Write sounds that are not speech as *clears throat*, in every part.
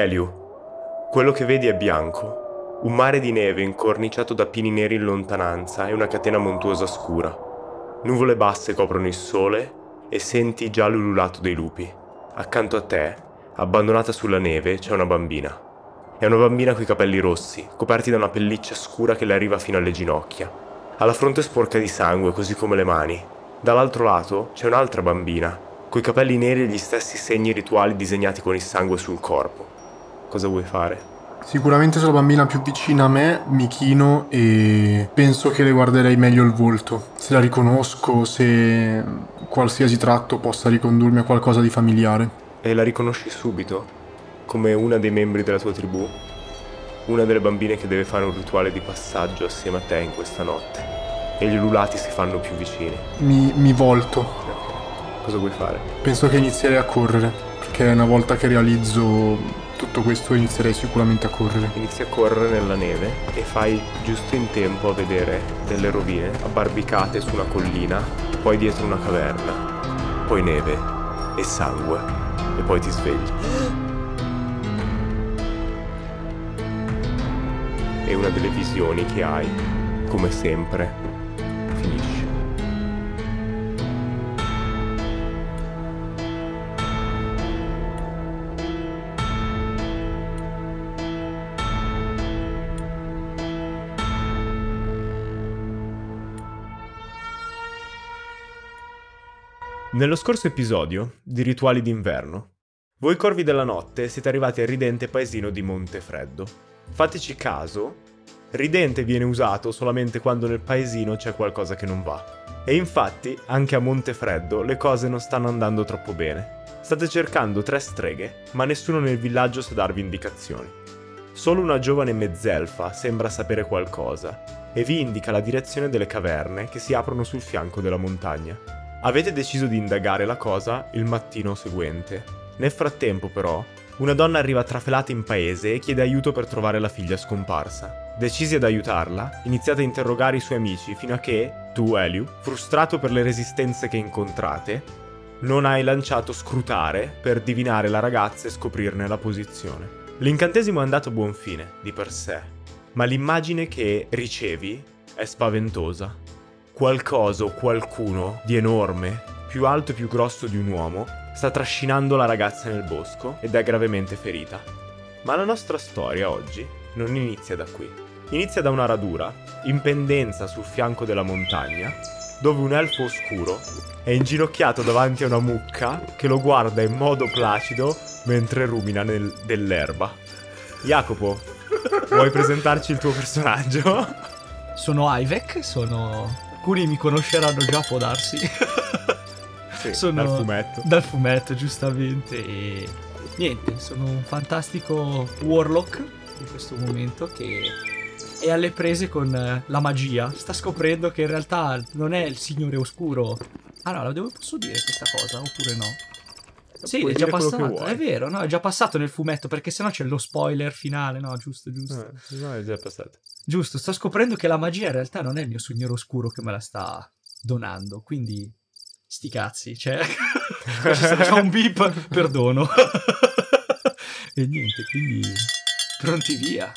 Eliu, quello che vedi è bianco, un mare di neve incorniciato da pini neri in lontananza e una catena montuosa scura. Nuvole basse coprono il sole e senti già l'ululato dei lupi. Accanto a te, abbandonata sulla neve, c'è una bambina. È una bambina coi capelli rossi, coperti da una pelliccia scura che le arriva fino alle ginocchia. Ha la fronte sporca di sangue, così come le mani. Dall'altro lato c'è un'altra bambina, coi capelli neri e gli stessi segni rituali disegnati con il sangue sul corpo. Cosa vuoi fare? Sicuramente se la bambina più vicina a me mi chino e penso che le guarderei meglio il volto. Se la riconosco, se qualsiasi tratto possa ricondurmi a qualcosa di familiare. E la riconosci subito? Come una dei membri della tua tribù? Una delle bambine che deve fare un rituale di passaggio assieme a te in questa notte. E gli ululati si fanno più vicini. Mi, mi volto. Cosa vuoi fare? Penso che inizierei a correre, perché una volta che realizzo tutto questo inizierei sicuramente a correre. Inizi a correre nella neve e fai giusto in tempo a vedere delle rovine abbarbicate su una collina, poi dietro una caverna, poi neve e sangue e poi ti svegli. E una delle visioni che hai, come sempre, finisce. Nello scorso episodio di Rituali d'inverno, voi corvi della notte siete arrivati al ridente paesino di Montefreddo. Fateci caso, ridente viene usato solamente quando nel paesino c'è qualcosa che non va. E infatti, anche a Montefreddo le cose non stanno andando troppo bene. State cercando tre streghe, ma nessuno nel villaggio sa darvi indicazioni. Solo una giovane mezzelfa sembra sapere qualcosa e vi indica la direzione delle caverne che si aprono sul fianco della montagna. Avete deciso di indagare la cosa il mattino seguente. Nel frattempo, però, una donna arriva trafelata in paese e chiede aiuto per trovare la figlia scomparsa. Decisi ad aiutarla, iniziate a interrogare i suoi amici fino a che, tu, Eliu, frustrato per le resistenze che incontrate, non hai lanciato scrutare per divinare la ragazza e scoprirne la posizione. L'incantesimo è andato a buon fine, di per sé, ma l'immagine che ricevi è spaventosa qualcosa o qualcuno di enorme, più alto e più grosso di un uomo, sta trascinando la ragazza nel bosco ed è gravemente ferita. Ma la nostra storia oggi non inizia da qui. Inizia da una radura, in pendenza sul fianco della montagna, dove un elfo oscuro è inginocchiato davanti a una mucca che lo guarda in modo placido mentre rumina nel, dell'erba. Jacopo, vuoi presentarci il tuo personaggio? Sono Ivek, sono alcuni mi conosceranno già, può darsi. *laughs* Sì, sono dal fumetto. Dal fumetto, giustamente. E niente, sono un fantastico warlock in questo momento che è alle prese con eh, la magia. Sta scoprendo che in realtà non è il signore oscuro. Ah no, la devo, posso dire questa cosa oppure no? Sì, è già passato. È vero, no? È già passato nel fumetto perché sennò c'è lo spoiler finale. No, giusto, giusto. Eh, no, è già passato. Giusto, sto scoprendo che la magia in realtà non è il mio signore oscuro che me la sta donando. Quindi, sti cazzi, cioè. *laughs* c'è un beep, perdono. *laughs* e niente, quindi. Pronti via.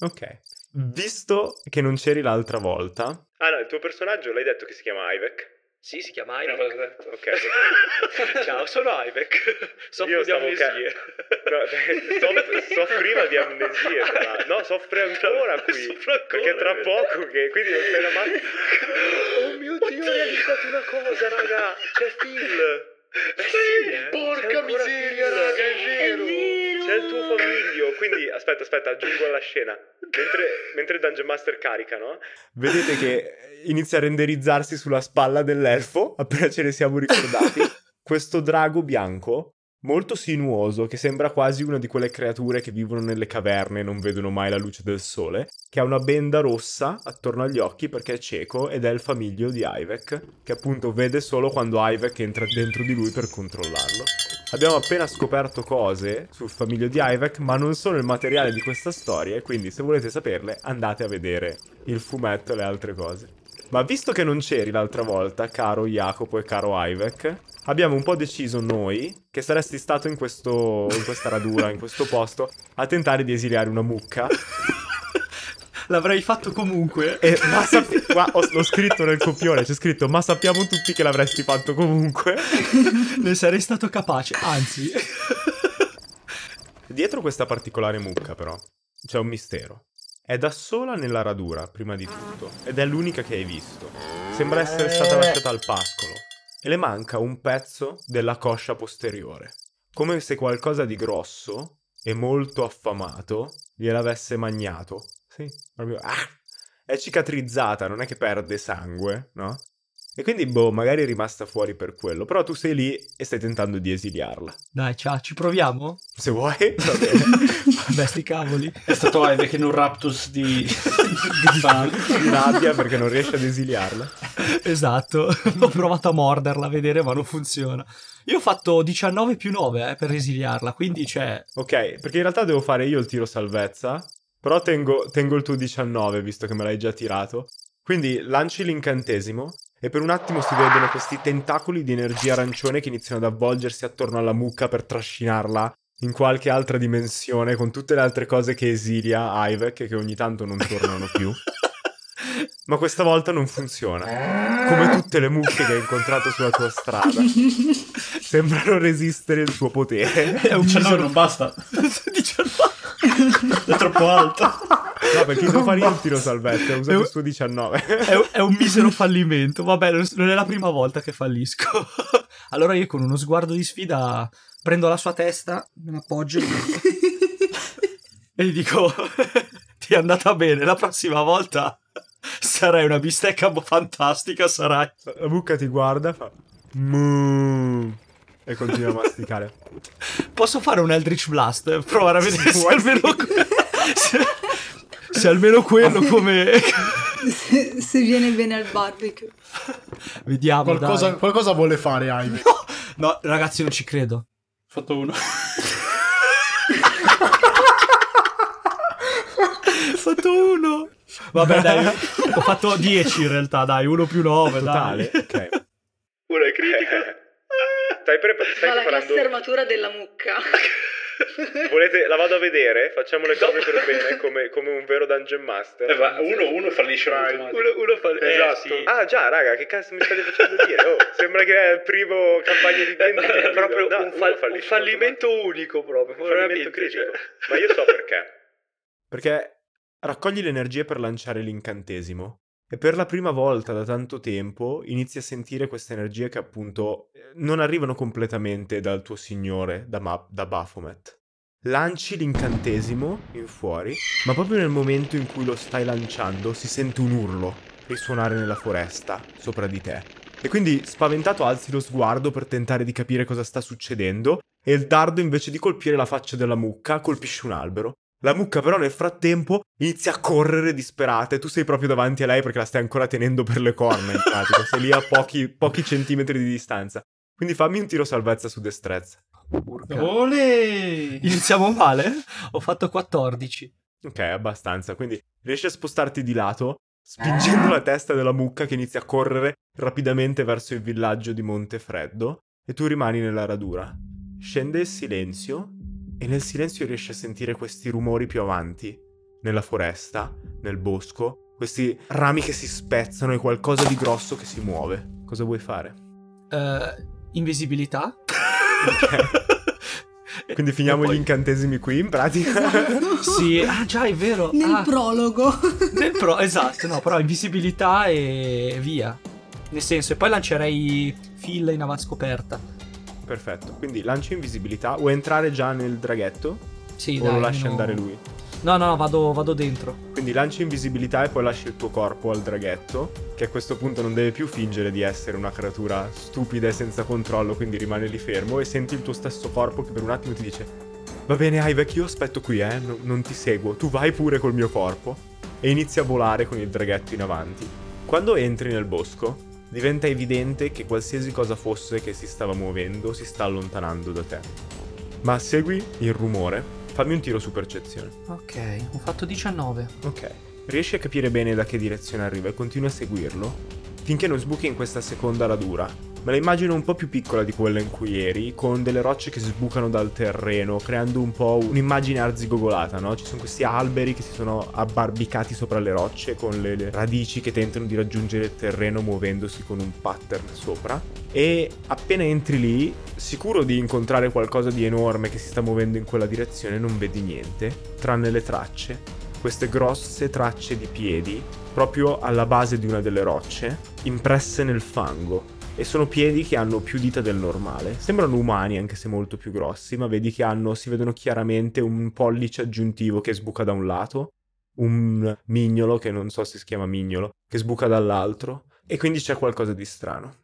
Ok. Visto che non c'eri l'altra volta. Ah no, il tuo personaggio l'hai detto che si chiama Ivek. Sì, si chiama Ivek. ok. *laughs* Ciao, sono Ivek. *laughs* Soffro di amnesie. Ca- no, *laughs* soff- soffriva di amnesie, tra... No, soffre ancora qui. Ancora, perché tra poco che... Quindi non sei la madre... Oh mio Dio, ho realizzato una cosa, raga. C'è Phil. Eh sì, eh. porca miseria, raga, è vero. C'è il tuo famiglio, quindi aspetta, aspetta, aggiungo alla scena. Mentre, mentre Dungeon Master carica, no? Vedete che inizia a renderizzarsi sulla spalla dell'elfo, appena ce ne siamo ricordati. *laughs* Questo drago bianco molto sinuoso, che sembra quasi una di quelle creature che vivono nelle caverne e non vedono mai la luce del sole, che ha una benda rossa attorno agli occhi perché è cieco ed è il famiglio di Ivek, che appunto vede solo quando Ivek entra dentro di lui per controllarlo. Abbiamo appena scoperto cose sul famiglio di Ivek, ma non sono il materiale di questa storia, quindi se volete saperle andate a vedere il fumetto e le altre cose. Ma visto che non c'eri l'altra volta, caro Jacopo e caro Ivek, abbiamo un po' deciso noi che saresti stato in, questo, in questa radura, in questo posto, a tentare di esiliare una mucca. *laughs* L'avrei fatto comunque. E, ma sappi- qua ho- l'ho scritto nel copione, c'è scritto, ma sappiamo tutti che l'avresti fatto comunque. *laughs* ne sarei stato capace. Anzi, Dietro questa particolare mucca, però, c'è un mistero. È da sola nella radura, prima di tutto, ed è l'unica che hai visto. Sembra essere stata lasciata al pascolo, e le manca un pezzo della coscia posteriore. Come se qualcosa di grosso e molto affamato gliel'avesse magnato. Sì, proprio... Ah! È cicatrizzata, non è che perde sangue, no? E quindi, boh, magari è rimasta fuori per quello. Però tu sei lì e stai tentando di esiliarla. dai, ciao, ci proviamo? Se vuoi, *laughs* va bene. Vabbè, sti cavoli. È stato Ivek in un raptus di... *laughs* di fan. di rabbia perché non riesce ad esiliarla. Esatto, *laughs* ho provato a morderla a vedere, ma non funziona. Io ho fatto 19 più 9 eh, per esiliarla, quindi c'è. Ok, perché in realtà devo fare io il tiro salvezza. Però tengo, tengo il tuo 19, visto che me l'hai già tirato. Quindi lanci l'incantesimo. E per un attimo si vedono questi tentacoli di energia arancione che iniziano ad avvolgersi attorno alla mucca per trascinarla in qualche altra dimensione con tutte le altre cose che esilia Ivek che ogni tanto non tornano più. *laughs* Ma questa volta non funziona. Come tutte le mucche che hai incontrato sulla tua strada. *laughs* Sembrano resistere il suo potere. È un 19 misero... non basta. *laughs* 19. È troppo alto. No, perché io il tiro salvezza, ho usato È un- il suo 19. È, un- è un *laughs* misero fallimento. Vabbè, non non è la prima volta che fallisco. *laughs* allora io con uno sguardo di sfida prendo la sua testa, me la appoggio e gli dico: Ti è andata bene, la prossima volta sarai una bistecca fantastica, sarai. La mucca ti guarda, fa... "Mu", E continua a masticare. *laughs* Posso fare un Eldritch Blast? Provare a vedere Se se, almeno *laughs* se, se almeno quello come... se, se viene bene al barbecue. Vediamo, Qualcosa, dai. qualcosa vuole fare Ivy. No, ragazzi, non ci credo. Ho fatto uno. Ho *laughs* fatto uno. Vabbè, dai, ho fatto 10 in realtà, dai, uno più 9, Totale? dai. Ok. Uno è critico. Stai, pre- Ma la classe armatura della mucca. *laughs* Volete, la vado a vedere? Facciamo le cose per bene come, come un vero Dungeon Master. Eh, ma uno, uno fallisce uno, uno fa... Esatto. Eh, sì. Ah già, raga, che cazzo mi state facendo dire? Oh, sembra che è il primo campagna di D&D. *laughs* è proprio No, un, fall- un fallimento unico proprio. Un fallimento critico. cioè. Ma io so perché. Perché raccogli le energie per lanciare l'incantesimo e per la prima volta da tanto tempo inizi a sentire queste energie che appunto eh, non arrivano completamente dal tuo signore, da, Ma- da Baphomet. Lanci l'incantesimo in fuori, ma proprio nel momento in cui lo stai lanciando si sente un urlo risuonare nella foresta sopra di te. E quindi spaventato alzi lo sguardo per tentare di capire cosa sta succedendo e il dardo invece di colpire la faccia della mucca colpisce un albero. La mucca però nel frattempo inizia a correre disperata e tu sei proprio davanti a lei perché la stai ancora tenendo per le corna in pratica, sei lì a pochi, pochi centimetri di distanza. Quindi fammi un tiro salvezza su destrezza. Ole! Iniziamo male? Ho fatto 14. Ok, abbastanza. Quindi riesci a spostarti di lato, spingendo la testa della mucca che inizia a correre rapidamente verso il villaggio di Montefreddo e tu rimani nella radura. Scende il silenzio e nel silenzio riesci a sentire questi rumori più avanti, nella foresta, nel bosco, questi rami che si spezzano e qualcosa di grosso che si muove. Cosa vuoi fare? Eh, invisibilità? *laughs* Quindi finiamo poi- gli incantesimi qui in pratica. *laughs* Sì, ah già, è vero. Nel Ah, prologo. nel pro- *laughs* esatto, no, però invisibilità e via. Nel senso, e poi lancerei Phil in avanscoperta. Perfetto. Quindi lancio invisibilità. Vuoi entrare già nel draghetto? Sì, o dai, lo lasci almeno- andare lui? No, no, no, vado, vado dentro. Quindi lanci invisibilità e poi lasci il tuo corpo al draghetto, che a questo punto non deve più fingere di essere una creatura stupida e senza controllo, quindi rimane lì fermo e senti il tuo stesso corpo che per un attimo ti dice Va bene Ivek, io aspetto qui, eh, no- non ti seguo, tu vai pure col mio corpo. E inizi a volare con il draghetto in avanti. Quando entri nel bosco, diventa evidente che qualsiasi cosa fosse che si stava muovendo si sta allontanando da te. Ma segui il rumore, fammi un tiro su percezione. Ok, ho fatto 19. Ok. riesci a capire bene da che direzione arriva e continui a seguirlo finché non sbuchi in questa seconda radura. Me la immagino un po' più piccola di quella in cui eri, con delle rocce che sbucano dal terreno, creando un po' un'immagine arzigogolata, no? Ci sono questi alberi che si sono abbarbicati sopra le rocce con le, le radici che tentano di raggiungere il terreno muovendosi con un pattern sopra. E appena entri lì, sicuro di incontrare qualcosa di enorme che si sta muovendo in quella direzione, non vedi niente, tranne le tracce. Queste grosse tracce di piedi proprio alla base di una delle rocce, impresse nel fango e sono piedi che hanno più dita del normale. Sembrano umani anche se molto più grossi, ma vedi che hanno, si vedono chiaramente un pollice aggiuntivo che sbuca da un lato, un mignolo che non so se si chiama mignolo, che sbuca dall'altro e quindi c'è qualcosa di strano.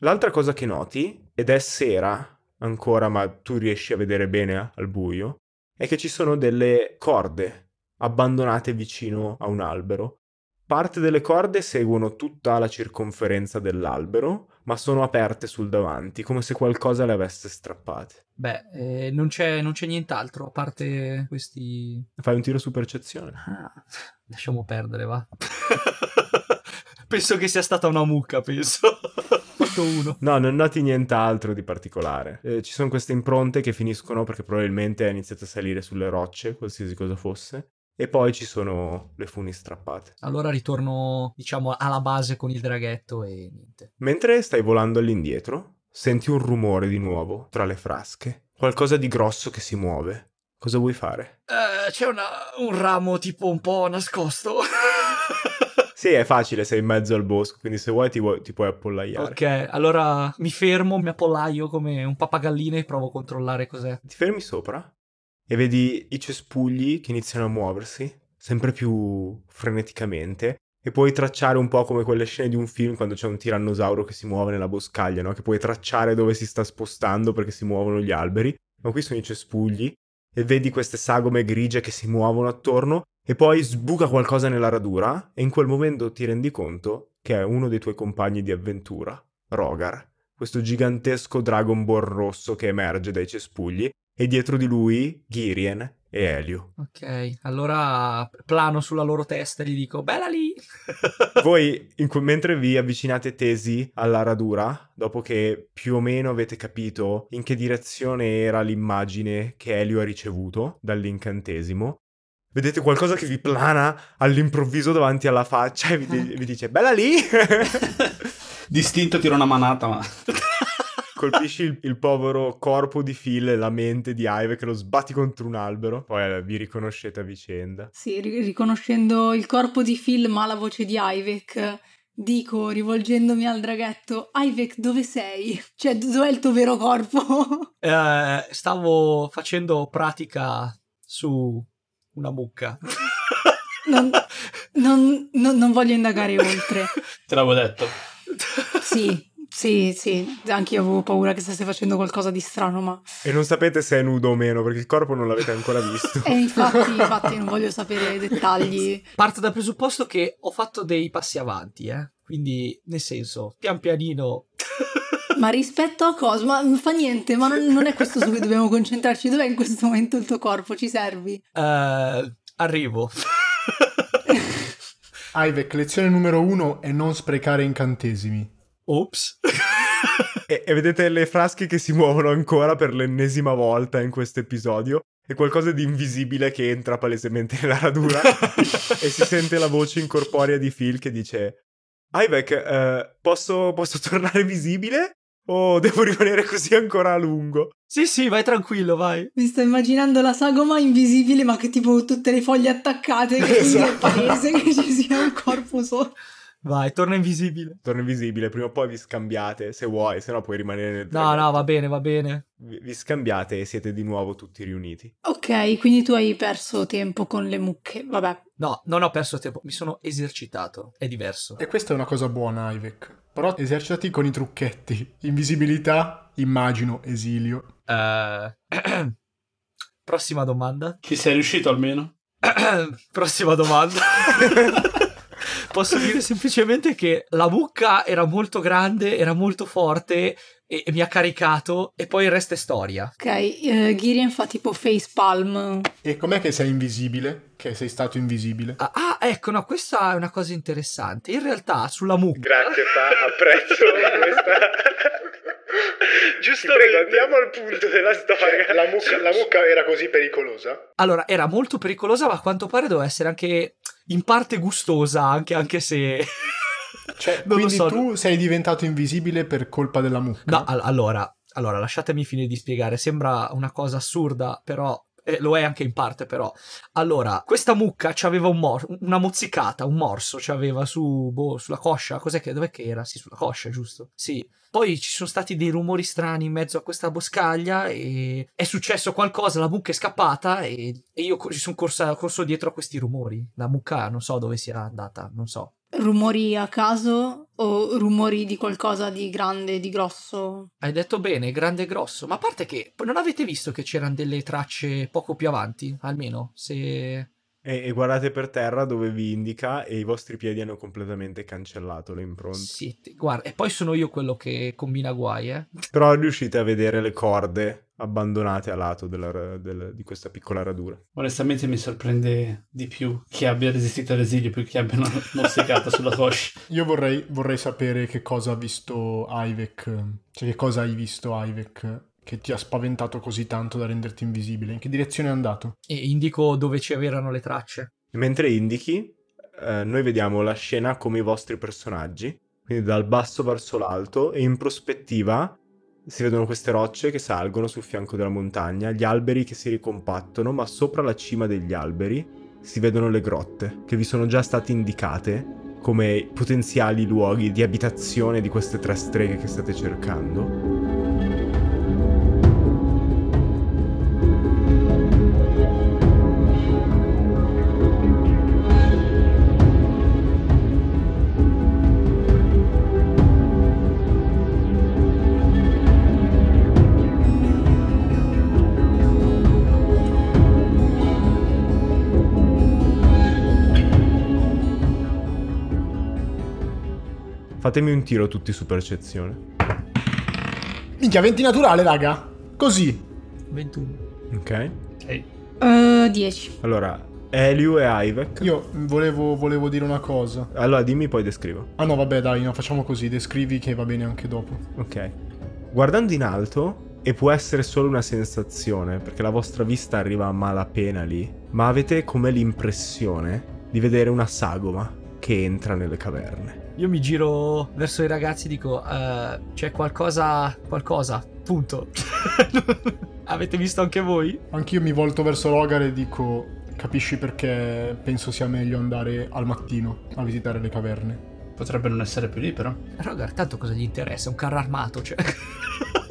L'altra cosa che noti, ed è sera ancora, ma tu riesci a vedere bene al buio, è che ci sono delle corde abbandonate vicino a un albero Parte delle corde seguono tutta la circonferenza dell'albero, ma sono aperte sul davanti, come se qualcosa le avesse strappate. Beh, eh, non, c'è, non, c'è, nient'altro a parte questi. Fai un tiro su percezione. Ah, lasciamo perdere, va. *laughs* penso che sia stata una mucca, penso. Fatto uno. No, non noti nient'altro di particolare. Eh, ci sono queste impronte che finiscono perché probabilmente ha iniziato a salire sulle rocce, qualsiasi cosa fosse. E poi ci sono le funi strappate. Allora ritorno, diciamo, alla base con il draghetto e niente. Mentre stai volando all'indietro, senti un rumore di nuovo tra le frasche. Qualcosa di grosso che si muove. Cosa vuoi fare? Uh, c'è una, un ramo tipo un po' nascosto. *laughs* Sì, è facile, sei in mezzo al bosco, quindi se vuoi ti, vuoi, ti, puoi appollaiare. Ok, allora mi fermo, mi appollaio come un pappagallino e provo a controllare cos'è. Ti fermi sopra e vedi i cespugli che iniziano a muoversi sempre più freneticamente e puoi tracciare un po' come quelle scene di un film quando c'è un tirannosauro che si muove nella boscaglia, no? Che puoi tracciare dove si sta spostando perché si muovono gli alberi. Ma qui sono i cespugli e vedi queste sagome grigie che si muovono attorno e poi sbuca qualcosa nella radura e in quel momento ti rendi conto che è uno dei tuoi compagni di avventura, Rogar, questo gigantesco Dragon Ball rosso che emerge dai cespugli e dietro di lui Girien e Elio. Ok, allora plano sulla loro testa e gli dico bella lì! *laughs* Voi, que- mentre vi avvicinate tesi alla radura, dopo che più o meno avete capito in che direzione era l'immagine che Elio ha ricevuto dall'incantesimo, vedete qualcosa che vi plana all'improvviso davanti alla faccia e vi, *laughs* vi dice bella lì! *laughs* Distinto tiro una manata, ma colpisci il, il, povero corpo di Phil e la mente di Ive che lo sbatti contro un albero, poi eh, vi riconoscete a vicenda. Sì, ri- riconoscendo il corpo di Phil ma la voce di Ivek, dico rivolgendomi al draghetto, Ivek dove sei? Cioè dov'è il tuo vero corpo? *laughs* Eh, stavo facendo pratica su una mucca. non, non, non, non voglio indagare oltre. Te l'avevo detto. Sì, sì, sì, anche io avevo paura che stesse facendo qualcosa di strano, ma... E non sapete se è nudo o meno, perché il corpo non l'avete ancora visto. e infatti, infatti non voglio sapere i dettagli. Parto dal presupposto che ho fatto dei passi avanti, eh. Quindi, nel senso, pian pianino... *laughs* ma rispetto a cosa? Ma non fa niente, ma non, non, è questo su cui dobbiamo concentrarci. Dov'è in questo momento il tuo corpo? Ci servi? Uh, arrivo. *laughs* *laughs* Ivek, lezione numero uno è non sprecare incantesimi. Ops. e, e, vedete le frasche che si muovono ancora per l'ennesima volta in questo episodio. E qualcosa di invisibile che entra palesemente nella radura *laughs* e si sente la voce incorporea di Phil che dice Ivek, eh, posso, posso tornare visibile? O devo rimanere così ancora a lungo? Sì, sì, vai tranquillo, vai. Mi sto immaginando la sagoma invisibile, ma che tipo tutte le foglie attaccate, che esatto. è palese che ci sia un corpo solo. Vai, torna invisibile. Torna invisibile, prima o poi vi scambiate, se vuoi, se no puoi rimanere nel No, no, va bene, va bene. Vi, vi, scambiate e siete di nuovo tutti riuniti. Ok, quindi tu hai perso tempo con le mucche, vabbè. No, non ho perso tempo, mi sono esercitato, è diverso. E questa è una cosa buona, Ivek. Però esercitati con i trucchetti. Invisibilità, immagino, esilio. Uh... *clears throat* Prossima domanda. Ci sei riuscito almeno? *clears throat* Prossima domanda. *laughs* Posso dire semplicemente che la mucca era molto grande, era molto forte, e, e mi ha caricato e poi il resto è storia. Ok, eh, Girian fa tipo facepalm. E com'è che sei invisibile? Che sei stato invisibile? Ah, ah, ecco, no, questa è una cosa interessante. In realtà sulla mucca Grazie, fa, apprezzo questa. *laughs* *laughs* Giusto, prego, andiamo al punto della storia. La mucca, la mucca era così pericolosa? Allora, era molto pericolosa, ma a quanto pare doveva essere anche in parte gustosa, anche, anche se... *laughs* Cioè, Non quindi so. tu sei diventato invisibile per colpa della mucca? No, al- allora, allora, lasciatemi finire di spiegare. Sembra una cosa assurda, però eh, lo è anche in parte, però. Allora, questa mucca c'aveva un mor- una mozzicata, un morso, c'aveva su, boh, sulla coscia. Cos'è che, dov'è che era? Sì, sulla coscia, giusto? Sì. Poi ci sono stati dei rumori strani in mezzo a questa boscaglia e è successo qualcosa, la mucca è scappata e, e io ci sono corsa- corso dietro a questi rumori. La mucca non so dove sia andata, non so. Rumori a caso o rumori di qualcosa di grande, di grosso? Hai detto bene, grande e grosso. Ma a parte che non avete visto che c'erano delle tracce poco più avanti? Almeno se. E, e guardate per terra dove vi indica e i vostri piedi hanno completamente cancellato le impronte. Sì, guarda, e poi sono io quello che combina guai, eh. Però riuscite a vedere le corde abbandonate a lato della- del- di questa piccola radura. Onestamente mi sorprende di più che abbia resistito all'esilio più che abbiano mozzicato sulla coscia. *laughs* Io vorrei, vorrei sapere che cosa ha visto Ivek, cioè che cosa hai visto Ivek che ti ha spaventato così tanto da renderti invisibile. In che direzione è andato? E indico dove c'erano le tracce. Mentre indichi, eh, noi vediamo la scena come i vostri personaggi, quindi dal basso verso l'alto, e in prospettiva si vedono queste rocce che salgono sul fianco della montagna, gli alberi che si ricompattano, ma sopra la cima degli alberi si vedono le grotte, che vi sono già state indicate come potenziali luoghi di abitazione di queste tre streghe che state cercando. Fatemi un tiro tutti su percezione. Minchia, 20 naturale, raga. Così. 21. Ok? Ok. Eh, 10. Allora, Eliu e Ivek. Io volevo, volevo dire una cosa. Allora dimmi poi descrivo. Ah no, vabbè, dai, no, facciamo così. Descrivi che va bene anche dopo. Ok. Guardando in alto, e può essere solo una sensazione, perché la vostra vista arriva a malapena lì, ma avete come l'impressione di vedere una sagoma che entra nelle caverne. Io mi giro verso i ragazzi e dico: eh, c'è qualcosa. qualcosa. Punto. *laughs* Avete visto anche voi? Anch'io mi volto verso Rogar e dico: Capisci perché penso sia meglio andare al mattino a visitare le caverne? Potrebbe non essere più lì, però. Raga, tanto cosa gli interessa? È un carro armato, cioè. *laughs*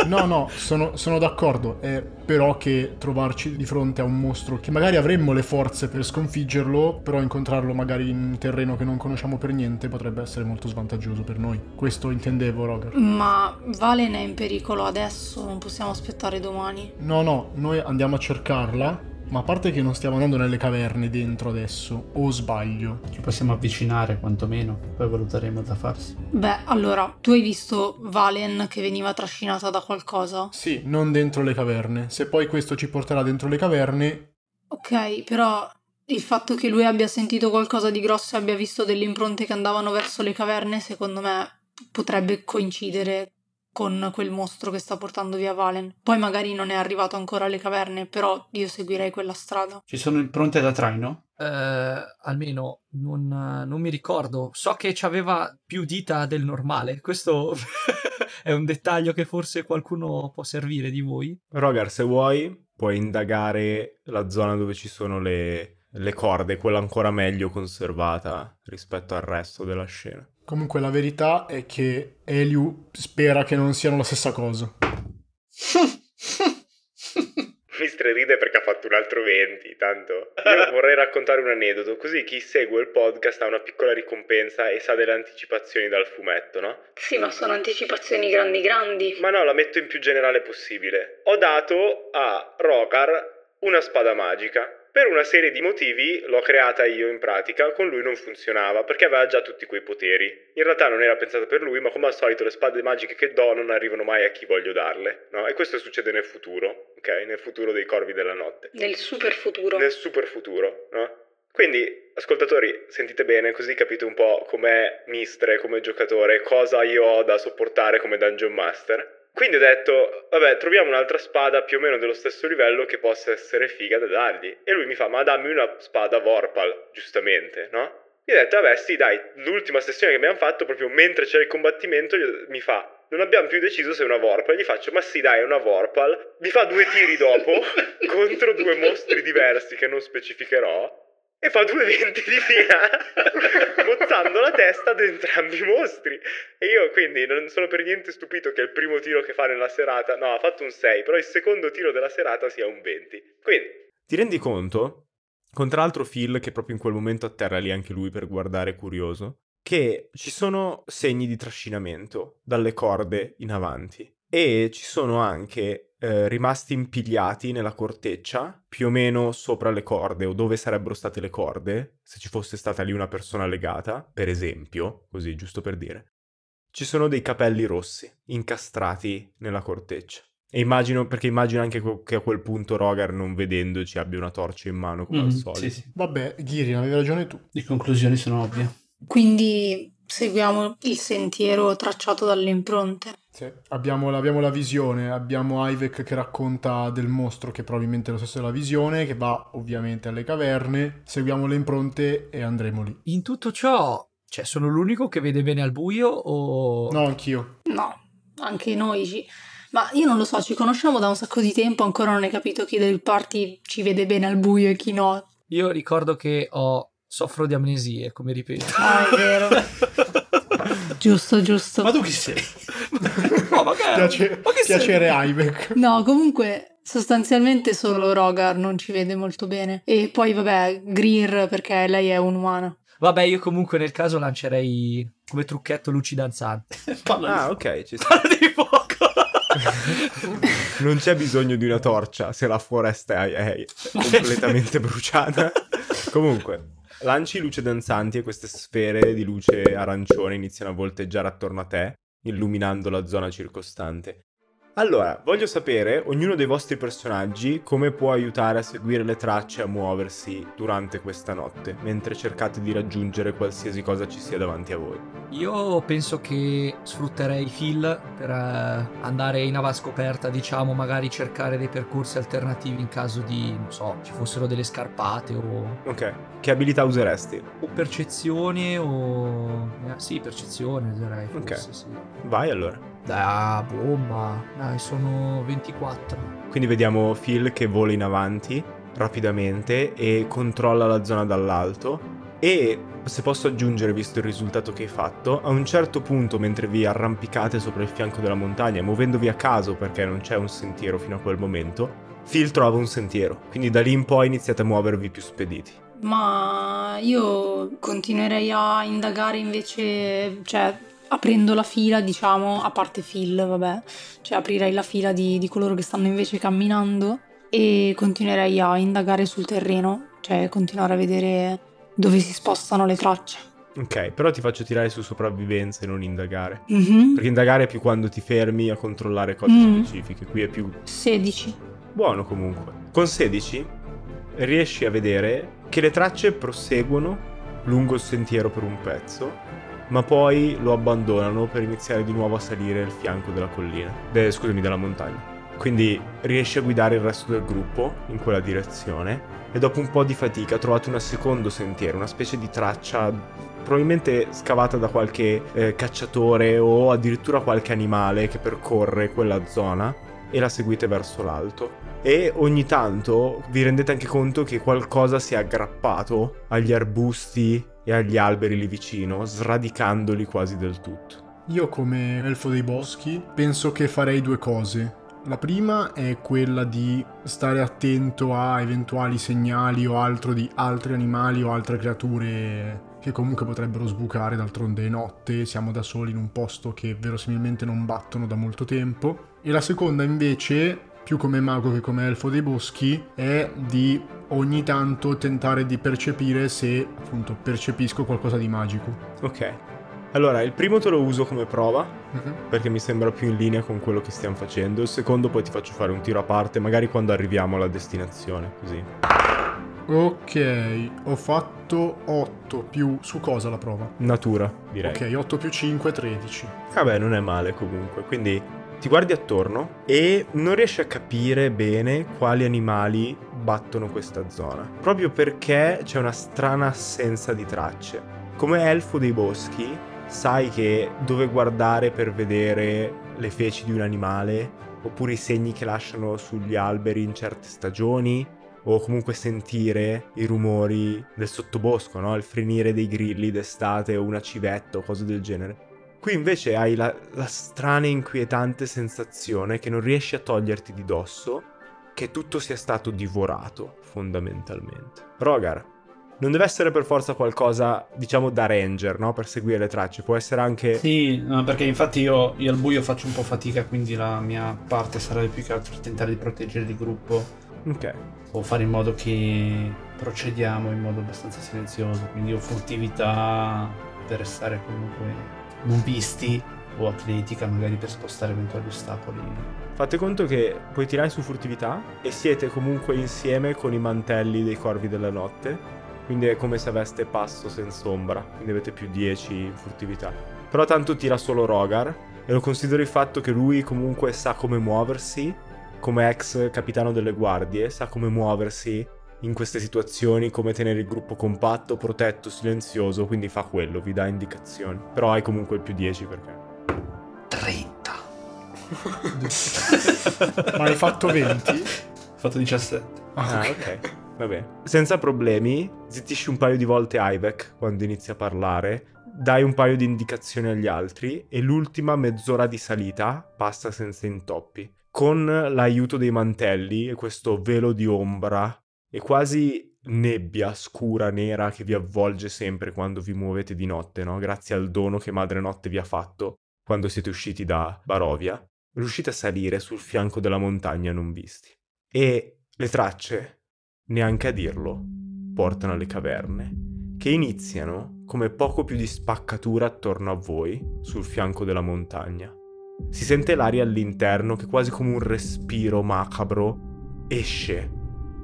No, no, sono, sono d'accordo. È però che trovarci di fronte a un mostro che magari avremmo le forze per sconfiggerlo, però incontrarlo magari in un terreno che non conosciamo per niente potrebbe essere molto svantaggioso per noi. Questo intendevo, Rogar. Ma Valen è in pericolo adesso, non possiamo aspettare domani. No, no, noi andiamo a cercarla. Ma a parte che non stiamo andando nelle caverne dentro adesso, o sbaglio? Ci possiamo avvicinare quantomeno, poi valuteremo da farsi. Beh, allora, tu hai visto Valen che veniva trascinata da qualcosa? Sì, non dentro le caverne. Se poi questo ci porterà dentro le caverne, Ok, però il fatto che lui abbia sentito qualcosa di grosso e abbia visto delle impronte che andavano verso le caverne, secondo me potrebbe coincidere con quel mostro che sta portando via Valen. Poi magari non è arrivato ancora alle caverne, però io seguirei quella strada. Ci sono impronte da traino? Eh, almeno non, non mi ricordo. So che c'aveva più dita del normale. Questo *laughs* è un dettaglio che forse qualcuno può servire di voi. Rogar, se vuoi, puoi indagare la zona dove ci sono le, le corde, quella ancora meglio conservata rispetto al resto della scena. Comunque la verità è che Eliu spera che non siano la stessa cosa. *laughs* Mistre ride perché ha fatto un altro 20, tanto. Io vorrei raccontare un aneddoto, così chi segue il podcast ha una piccola ricompensa e sa delle anticipazioni dal fumetto, no? Sì, ma sono anticipazioni grandi grandi. Ma no, la metto in più generale possibile. Ho dato a Rogar una spada magica. Per una serie di motivi l'ho creata io in pratica, con lui non funzionava perché aveva già tutti quei poteri. In realtà non era pensata per lui, ma come al solito le spade magiche che do non arrivano mai a chi voglio darle, no? E questo succede nel futuro, ok? Nel futuro dei corvi della notte. Nel super futuro. Nel super futuro, no? Quindi, ascoltatori, sentite bene, così capite un po' com'è Mistre come giocatore, cosa io ho da sopportare come Dungeon Master. Quindi ho detto, vabbè, troviamo un'altra spada più o meno dello stesso livello che possa essere figa da dargli. E lui mi fa, ma dammi una spada Vorpal, giustamente, no? Io ho detto, vabbè, sì, dai, l'ultima sessione che abbiamo fatto, proprio mentre c'era il combattimento, gli- mi fa, non abbiamo più deciso se è una Vorpal. Gli faccio, ma sì, dai, è una Vorpal. Mi fa due tiri dopo, *laughs* contro due mostri diversi che non specificherò. E fa due venti di fila, *laughs* mozzando la testa ad entrambi i mostri. E io quindi non sono per niente stupito che il primo tiro che fa nella serata, no, ha fatto un 6, però il secondo tiro della serata sia un 20. Quindi... Ti rendi conto? Con tra l'altro Phil, che proprio in quel momento atterra lì anche lui per guardare curioso, che ci sono segni di trascinamento dalle corde in avanti. E ci sono anche eh, rimasti impigliati nella corteccia, più o meno sopra le corde o dove sarebbero state le corde, se ci fosse stata lì una persona legata, per esempio, così giusto per dire. Ci sono dei capelli rossi incastrati nella corteccia. E immagino, perché immagino anche che a quel punto Rogar, non vedendoci, abbia una torcia in mano come Mm, al solito. sì, sì. Vabbè, Ghiri, avevi ragione tu. Le conclusioni sono ovvie. Quindi seguiamo il sentiero tracciato dalle impronte. Sì. Abbiamo, la- abbiamo la visione, abbiamo Ivek che racconta del mostro che probabilmente è lo stesso della visione, che va ovviamente alle caverne, seguiamo le impronte e andremo lì. In tutto ciò, cioè, sono l'unico che vede bene al buio o... No, anch'io. No, anche noi ci... Ma io non lo so, ci conosciamo da un sacco di tempo, ancora non hai capito chi del party ci vede bene al buio e chi no. Io ricordo che ho... soffro di amnesie, come ripeto. Ah, è vero. *laughs* giusto, giusto. Ma tu chi sei? *laughs* Ma che... Piace- ma che piacere Ivek. No, comunque sostanzialmente solo Rogar non ci vede molto bene. E poi vabbè, Greer perché lei è un'umana. Vabbè, io comunque nel caso lancerei come trucchetto luci danzanti. *laughs* Ah, ok, ci sta. di fuoco! *laughs* Non c'è bisogno di una torcia se la foresta è, è completamente *laughs* bruciata. Comunque, lanci luce danzanti e queste sfere di luce arancione iniziano a volteggiare attorno a te, illuminando la zona circostante. Allora, voglio sapere, ognuno dei vostri personaggi, come può aiutare a seguire le tracce e a muoversi durante questa notte, mentre cercate di raggiungere qualsiasi cosa ci sia davanti a voi. Io penso che sfrutterei Phil per eh, andare in avanscoperta, diciamo, magari cercare dei percorsi alternativi in caso di, non so, ci fossero delle scarpate o, Ok, che abilità useresti? o percezione o... eh, sì, percezione userei forse, Ok. sì. Vai allora. Da bomba, dai, sono 24. Quindi vediamo Phil che vola in avanti rapidamente e controlla la zona dall'alto. E se posso aggiungere, visto il risultato che hai fatto, a un certo punto, mentre vi arrampicate sopra il fianco della montagna, muovendovi a caso perché non c'è un sentiero fino a quel momento, Phil trova un sentiero. Quindi da lì in poi iniziate a muovervi più spediti. Ma io continuerei a indagare invece, cioè aprendo la fila, diciamo, a parte Phil, vabbè, cioè aprirei la fila di, di coloro che stanno invece camminando e continuerei a indagare sul terreno, cioè continuare a vedere dove si spostano le tracce. Ok, però ti faccio tirare su sopravvivenza e non indagare. Mhm. Perché indagare è più quando ti fermi a controllare cose Mm. specifiche, qui è più 16. Buono comunque. Con 16 riesci a vedere che le tracce proseguono lungo il sentiero per un pezzo, ma poi lo abbandonano per iniziare di nuovo a salire il fianco della collina, de- scusami, della montagna. Quindi riesci a guidare il resto del gruppo in quella direzione e dopo un po' di fatica trovate un secondo sentiero, una specie di traccia probabilmente scavata da qualche eh, cacciatore o addirittura qualche animale che percorre quella zona e la seguite verso l'alto. E ogni tanto vi rendete anche conto che qualcosa si è aggrappato agli arbusti e agli alberi lì vicino, sradicandoli quasi del tutto. Io come elfo dei boschi penso che farei due cose. La prima è quella di stare attento a eventuali segnali o altro di altri animali o altre creature che comunque potrebbero sbucare, d'altronde è notte, siamo da soli in un posto che verosimilmente non battono da molto tempo. E la seconda invece più come mago che come elfo dei boschi, è di ogni tanto tentare di percepire se appunto percepisco qualcosa di magico. Ok. Allora, il primo te lo uso come prova, Mhm. perché mi sembra più in linea con quello che stiamo facendo. Il secondo poi ti faccio fare un tiro a parte, magari quando arriviamo alla destinazione, così. Ok, ho fatto 8 più su cosa la prova? Natura, direi. Ok, 8 più 5, 13. Vabbè, non è male comunque. Quindi ti guardi attorno e non riesci a capire bene quali animali battono questa zona. Proprio perché c'è una strana assenza di tracce. Come elfo dei boschi, sai che dove guardare per vedere le feci di un animale, oppure i segni che lasciano sugli alberi in certe stagioni, o comunque sentire i rumori del sottobosco, no? Il frenire dei grilli d'estate o una civetta o cose del genere. Qui invece hai la, la strana e inquietante sensazione che non riesci a toglierti di dosso che tutto sia stato divorato, fondamentalmente. Rogar, non deve essere per forza qualcosa, diciamo, da ranger, no? Per seguire le tracce, può essere anche... Sì, perché infatti io, io al buio faccio un po' fatica, quindi la mia parte sarebbe più che altro tentare di proteggere il gruppo Ok, o fare in modo che procediamo in modo abbastanza silenzioso, quindi o furtività per restare comunque non visti o atletica magari per spostare eventuali ostacoli. fate conto che puoi tirare su furtività e siete comunque insieme con i mantelli dei corvi della notte, quindi è come se aveste passo senza ombra, quindi avete più 10 in furtività. Però tanto tira solo Rogar e lo considero il fatto che lui comunque sa come muoversi, come ex capitano delle guardie, sa come muoversi in queste situazioni, come tenere il gruppo compatto, protetto, silenzioso, quindi fa quello, vi dà indicazioni. Però hai comunque il più 10 perché... 30. *laughs* Ma hai fatto 20? Ho fatto 17. Ah, ok. Vabbè. Senza problemi, zittisci un paio di volte Ivek quando inizia a parlare, dai un paio di indicazioni agli altri e l'ultima mezz'ora di salita passa senza intoppi. Con l'aiuto dei mantelli e questo velo di ombra e quasi nebbia scura, nera che vi avvolge sempre quando vi muovete di notte, no? Grazie al dono che Madre Notte vi ha fatto quando siete usciti da Barovia, riuscite a salire sul fianco della montagna non visti. E le tracce, neanche a dirlo, portano alle caverne, che iniziano come poco più di spaccatura attorno a voi, sul fianco della montagna. Si sente l'aria all'interno che quasi come un respiro macabro esce.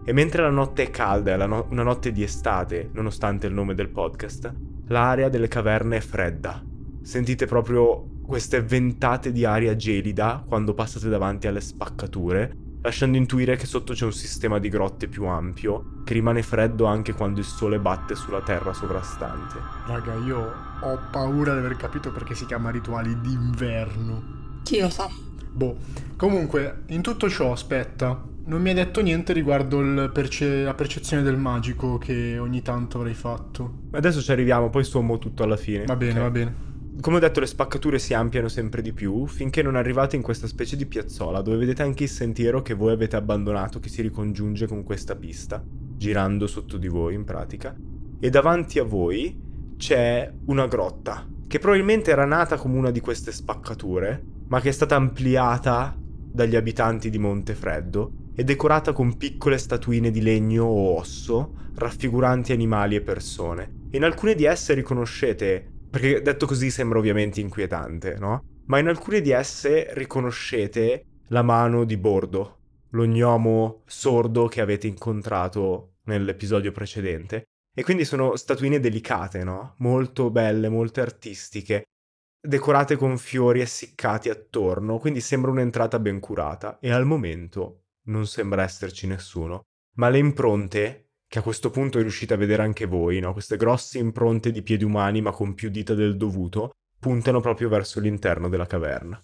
E mentre la notte è calda, è no- una notte di estate, nonostante il nome del podcast, l'aria delle caverne è fredda. Sentite proprio queste ventate di aria gelida quando passate davanti alle spaccature, lasciando intuire che sotto c'è un sistema di grotte più ampio, che rimane freddo anche quando il sole batte sulla terra sovrastante. Raga, io ho paura di aver capito perché si chiama rituali d'inverno. Chi lo sa? Boh. Comunque, in tutto ciò, aspetta, non mi hai detto niente riguardo perce- la percezione del magico che ogni tanto avrei fatto. Adesso ci arriviamo, poi sommo tutto alla fine. Va bene, ok? va bene. Come ho detto, le spaccature si ampliano sempre di più finché non arrivate in questa specie di piazzola dove vedete anche il sentiero che voi avete abbandonato che si ricongiunge con questa pista, girando sotto di voi in pratica. E davanti a voi c'è una grotta che probabilmente era nata come una di queste spaccature, ma che è stata ampliata dagli abitanti di Montefreddo e decorata con piccole statuine di legno o osso raffiguranti animali e persone. In alcune di esse riconoscete perché detto così sembra ovviamente inquietante, no? Ma in alcune di esse riconoscete la mano di Bordo, lo gnomo sordo che avete incontrato nell'episodio precedente. E quindi sono statuine delicate, no? Molto belle, molto artistiche, decorate con fiori essiccati attorno, quindi sembra un'entrata ben curata. E al momento non sembra esserci nessuno. Ma le impronte che a questo punto riuscite a vedere anche voi, no? Queste grosse impronte di piedi umani ma con più dita del dovuto, puntano proprio verso l'interno della caverna.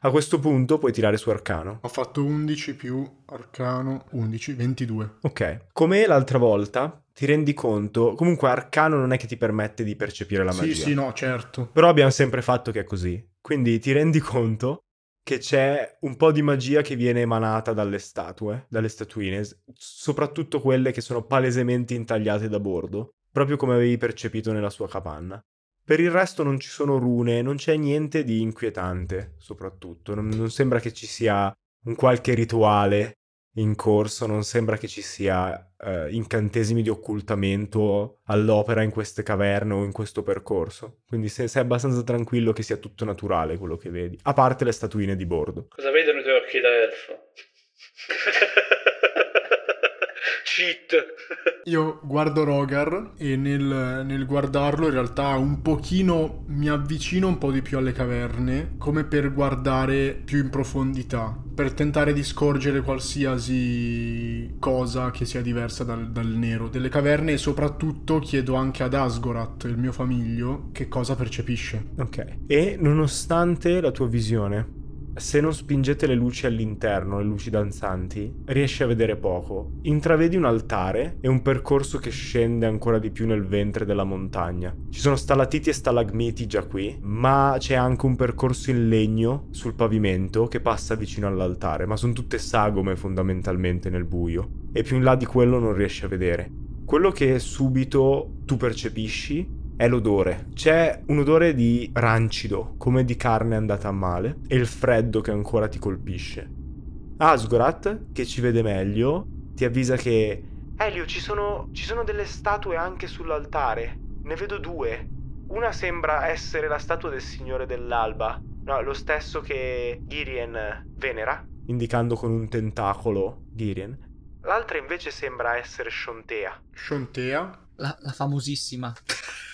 A questo punto puoi tirare su arcano. Ho fatto 11 più arcano 11, 22. Ok. Come l'altra volta, ti rendi conto... Comunque arcano non è che ti permette di percepire la magia. Sì, sì, no, certo. Però abbiamo sempre fatto che è così. Quindi ti rendi conto che c'è un po' di magia che viene emanata dalle statue, dalle statuine, soprattutto quelle che sono palesemente intagliate da bordo, proprio come avevi percepito nella sua capanna. Per il resto non ci sono rune, non c'è niente di inquietante, soprattutto. Non, non sembra che ci sia un qualche rituale in corso, non sembra che ci sia eh, incantesimi di occultamento all'opera in queste caverne o in questo percorso. Quindi sei, sei abbastanza tranquillo che sia tutto naturale quello che vedi, a parte le statuine di bordo. Cosa vedono i tuoi occhi da elfo? Cheat. *laughs* Io guardo Rogar e nel, nel guardarlo in realtà un pochino mi avvicino un po' di più alle caverne, come per guardare più in profondità, per tentare di scorgere qualsiasi cosa che sia diversa dal, dal nero delle caverne e soprattutto chiedo anche ad Asgorat, il mio famiglio, che cosa percepisce. Ok. E nonostante la tua visione, se non spingete le luci all'interno, le luci danzanti, riesci a vedere poco. Intravedi un altare e un percorso che scende ancora di più nel ventre della montagna. Ci sono stalatiti e stalagmiti già qui, ma c'è anche un percorso in legno sul pavimento che passa vicino all'altare, ma sono tutte sagome fondamentalmente nel buio. E più in là di quello non riesci a vedere. Quello che subito tu percepisci è l'odore. C'è un odore di rancido, come di carne andata a male, e il freddo che ancora ti colpisce. Asgorat, che ci vede meglio, ti avvisa che... Elio, ci sono, ci sono delle statue anche sull'altare. Ne vedo due. Una sembra essere la statua del Signore dell'Alba. No, lo stesso che Girien venera, indicando con un tentacolo Girien. L'altra invece sembra essere Shontea. Shontea? La, la famosissima. *laughs*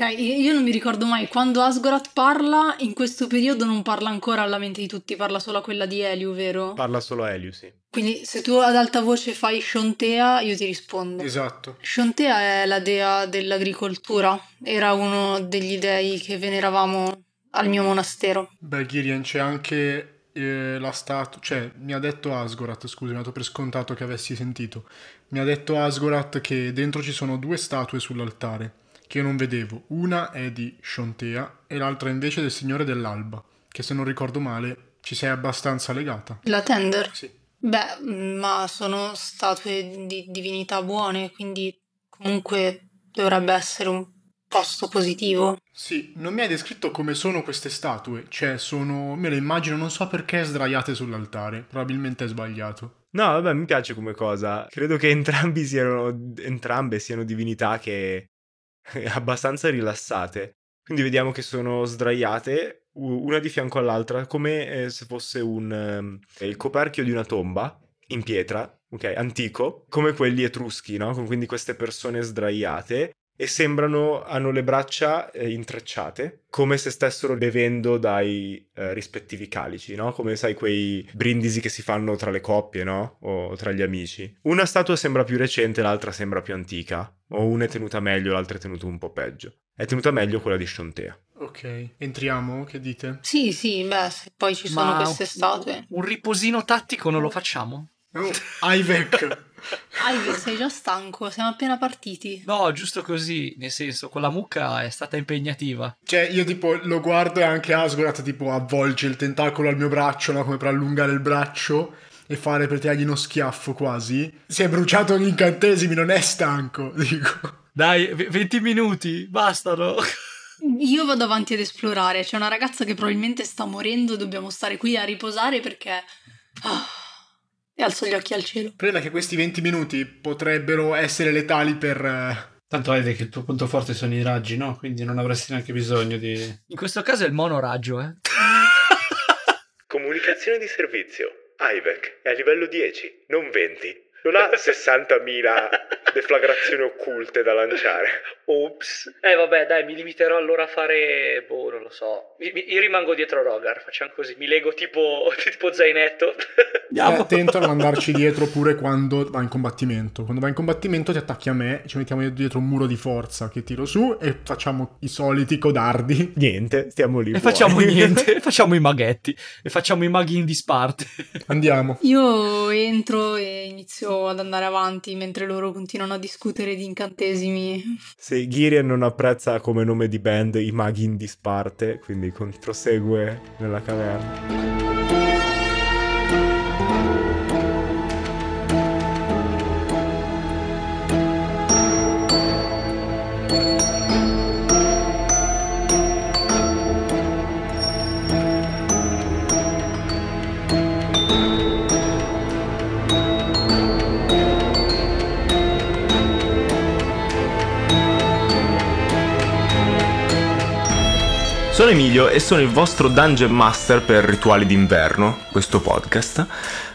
Ok, io non mi ricordo mai quando Asgorat parla, in questo periodo non parla ancora alla mente di tutti, parla solo a quella di Eliu, vero? Parla solo Elio, sì. Quindi se tu ad alta voce fai Shontea, io ti rispondo. Esatto. Shontea è la dea dell'agricoltura, era uno degli dei che veneravamo al mio monastero. Beh, Girian, c'è anche eh, la statua, cioè mi ha detto Asgorat, scusa, mi ha dato per scontato che avessi sentito. Mi ha detto Asgorat che dentro ci sono due statue sull'altare che io non vedevo. Una è di Shontea e l'altra invece del Signore dell'Alba, che se non ricordo male ci sei abbastanza legata. La Tender? Sì. Beh, ma sono statue di divinità buone, quindi comunque dovrebbe essere un posto positivo. Sì, non mi hai descritto come sono queste statue, cioè sono, me le immagino, non so perché sdraiate sull'altare, probabilmente è sbagliato. No, vabbè, mi piace come cosa. Credo che entrambi siano, entrambe siano divinità che abbastanza rilassate. Quindi vediamo che sono sdraiate, una di fianco all'altra, come eh, se fosse un, ehm, il coperchio di una tomba in pietra, ok, antico, come quelli etruschi, no? Quindi queste persone sdraiate e sembrano, hanno le braccia eh, intrecciate, come se stessero bevendo dai eh, rispettivi calici, no? Come sai quei brindisi che si fanno tra le coppie, no? O tra gli amici. Una statua sembra più recente, l'altra sembra più antica. O una è tenuta meglio, l'altra è tenuta un po' peggio. È tenuta meglio quella di Shontea. Ok, entriamo, che dite? Sì, sì, beh, se poi ci sono Ma queste statue. Un riposino tattico non lo facciamo? Oh, Ivek! *laughs* Ivy, sei già stanco, siamo appena partiti. No, giusto così, nel senso, quella mucca è stata impegnativa. Cioè, io tipo lo guardo e anche Asgorat tipo avvolge il tentacolo al mio braccio, no? Come per allungare il braccio e fare per tirargli uno schiaffo quasi. Si è bruciato gli incantesimi, non è stanco, *laughs* dico. Dai, v- 20 minuti, bastano. Io vado avanti ad esplorare, c'è una ragazza che probabilmente sta morendo, dobbiamo stare qui a riposare perché... Ah, e alzo gli occhi al cielo. È che questi 20 minuti potrebbero essere letali per... eh, Tanto vedi che il tuo punto forte sono i raggi, no? Quindi non avresti neanche bisogno di... In questo caso è il monoraggio, eh. *laughs* Comunicazione di servizio. Ivek è a livello 10, non 20. Non ha 60.000 *laughs* deflagrazioni occulte da lanciare. Ops. Eh vabbè, dai, mi limiterò allora a fare... Boh, non lo so. Mi- mi- io rimango dietro Rogar, facciamo così. Mi lego tipo, *laughs* tipo zainetto. Stai Andiamo. attento a non andarci dietro pure quando va in combattimento. Quando va in combattimento ti attacchi a me, ci mettiamo dietro un muro di forza che tiro su e facciamo i soliti codardi. Niente, stiamo lì. E fuori. facciamo *laughs* niente, facciamo i maghetti e facciamo i maghi in disparte. Andiamo. Io entro e inizio ad andare avanti mentre loro continuano a discutere di incantesimi. Se Girian non apprezza come nome di band i maghi in disparte, quindi prosegue nella caverna. Sono Emilio e sono il vostro Dungeon Master per Rituali d'inverno, questo podcast,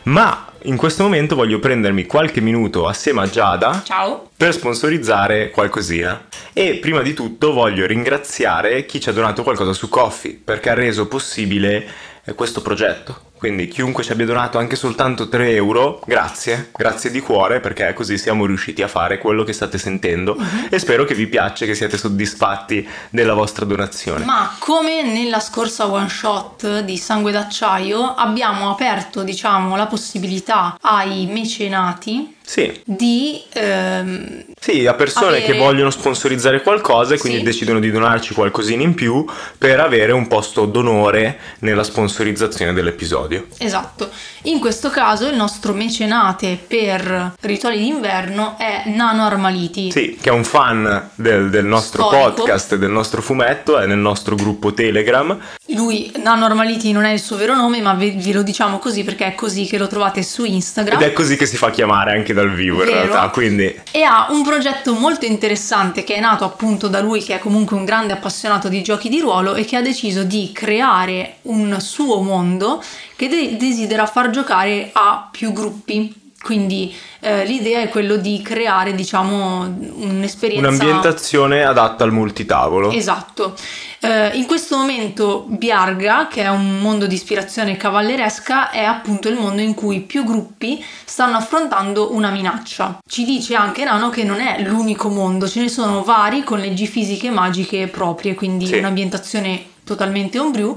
ma in questo momento voglio prendermi qualche minuto assieme a Giada Ciao. per sponsorizzare qualcosina. E prima di tutto voglio ringraziare chi ci ha donato qualcosa su Coffee perché ha reso possibile eh, questo progetto. Quindi chiunque ci abbia donato anche soltanto 3 euro, grazie, grazie di cuore perché così siamo riusciti a fare quello che state sentendo e spero che vi piaccia, che siate soddisfatti della vostra donazione. Ma come nella scorsa one shot di Sangue d'Acciaio abbiamo aperto, diciamo, la possibilità ai mecenati Sì, di ehm, Sì, a persone Avere- che vogliono sponsorizzare qualcosa e quindi Sì. decidono di donarci qualcosina in più per avere un posto d'onore nella sponsorizzazione dell'episodio. Esatto. In questo caso il nostro mecenate per rituali d'inverno è Nano Armaliti. Sì, che è un fan del, del nostro Storico. podcast, del nostro fumetto, è nel nostro gruppo Telegram. Lui, Nano Armaliti, non è il suo vero nome, ma ve, ve lo diciamo così perché è così che lo trovate su Instagram. Ed è così che si fa chiamare anche dal vivo in Vero. realtà, quindi E ha un progetto molto interessante che è nato appunto da lui, che è comunque un grande appassionato di giochi di ruolo e che ha deciso di creare un suo mondo che de- desidera far giocare a più gruppi. Quindi eh, l'idea è quello di creare, diciamo, un'esperienza. un'ambientazione adatta al multitavolo. Esatto. Eh, in questo momento Biarga, che è un mondo di ispirazione cavalleresca, è appunto il mondo in cui più gruppi stanno affrontando una minaccia. Ci dice anche Nano che non è l'unico mondo, ce ne sono vari con leggi fisiche e magiche proprie, quindi Sì. un'ambientazione totalmente homebrew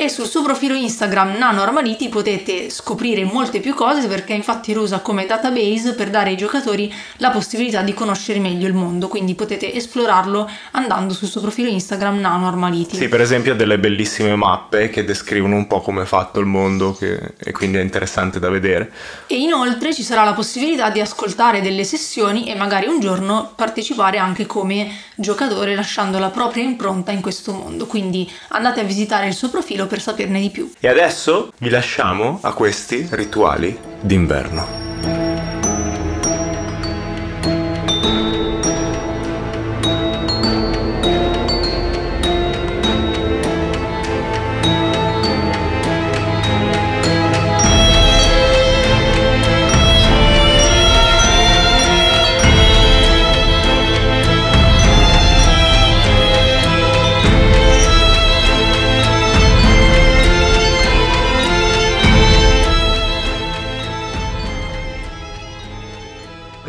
e sul suo profilo Instagram Nano Armaliti potete scoprire molte più cose perché infatti lo usa come database per dare ai giocatori la possibilità di conoscere meglio il mondo quindi potete esplorarlo andando sul suo profilo Instagram Nano Armaliti Sì, per esempio ha delle bellissime mappe che descrivono un po' come è fatto il mondo che- e quindi è interessante da vedere. e inoltre ci sarà la possibilità di ascoltare delle sessioni e magari un giorno partecipare anche come giocatore lasciando la propria impronta in questo mondo quindi andate a visitare il suo profilo per saperne di più E adesso vi lasciamo a questi rituali d'inverno.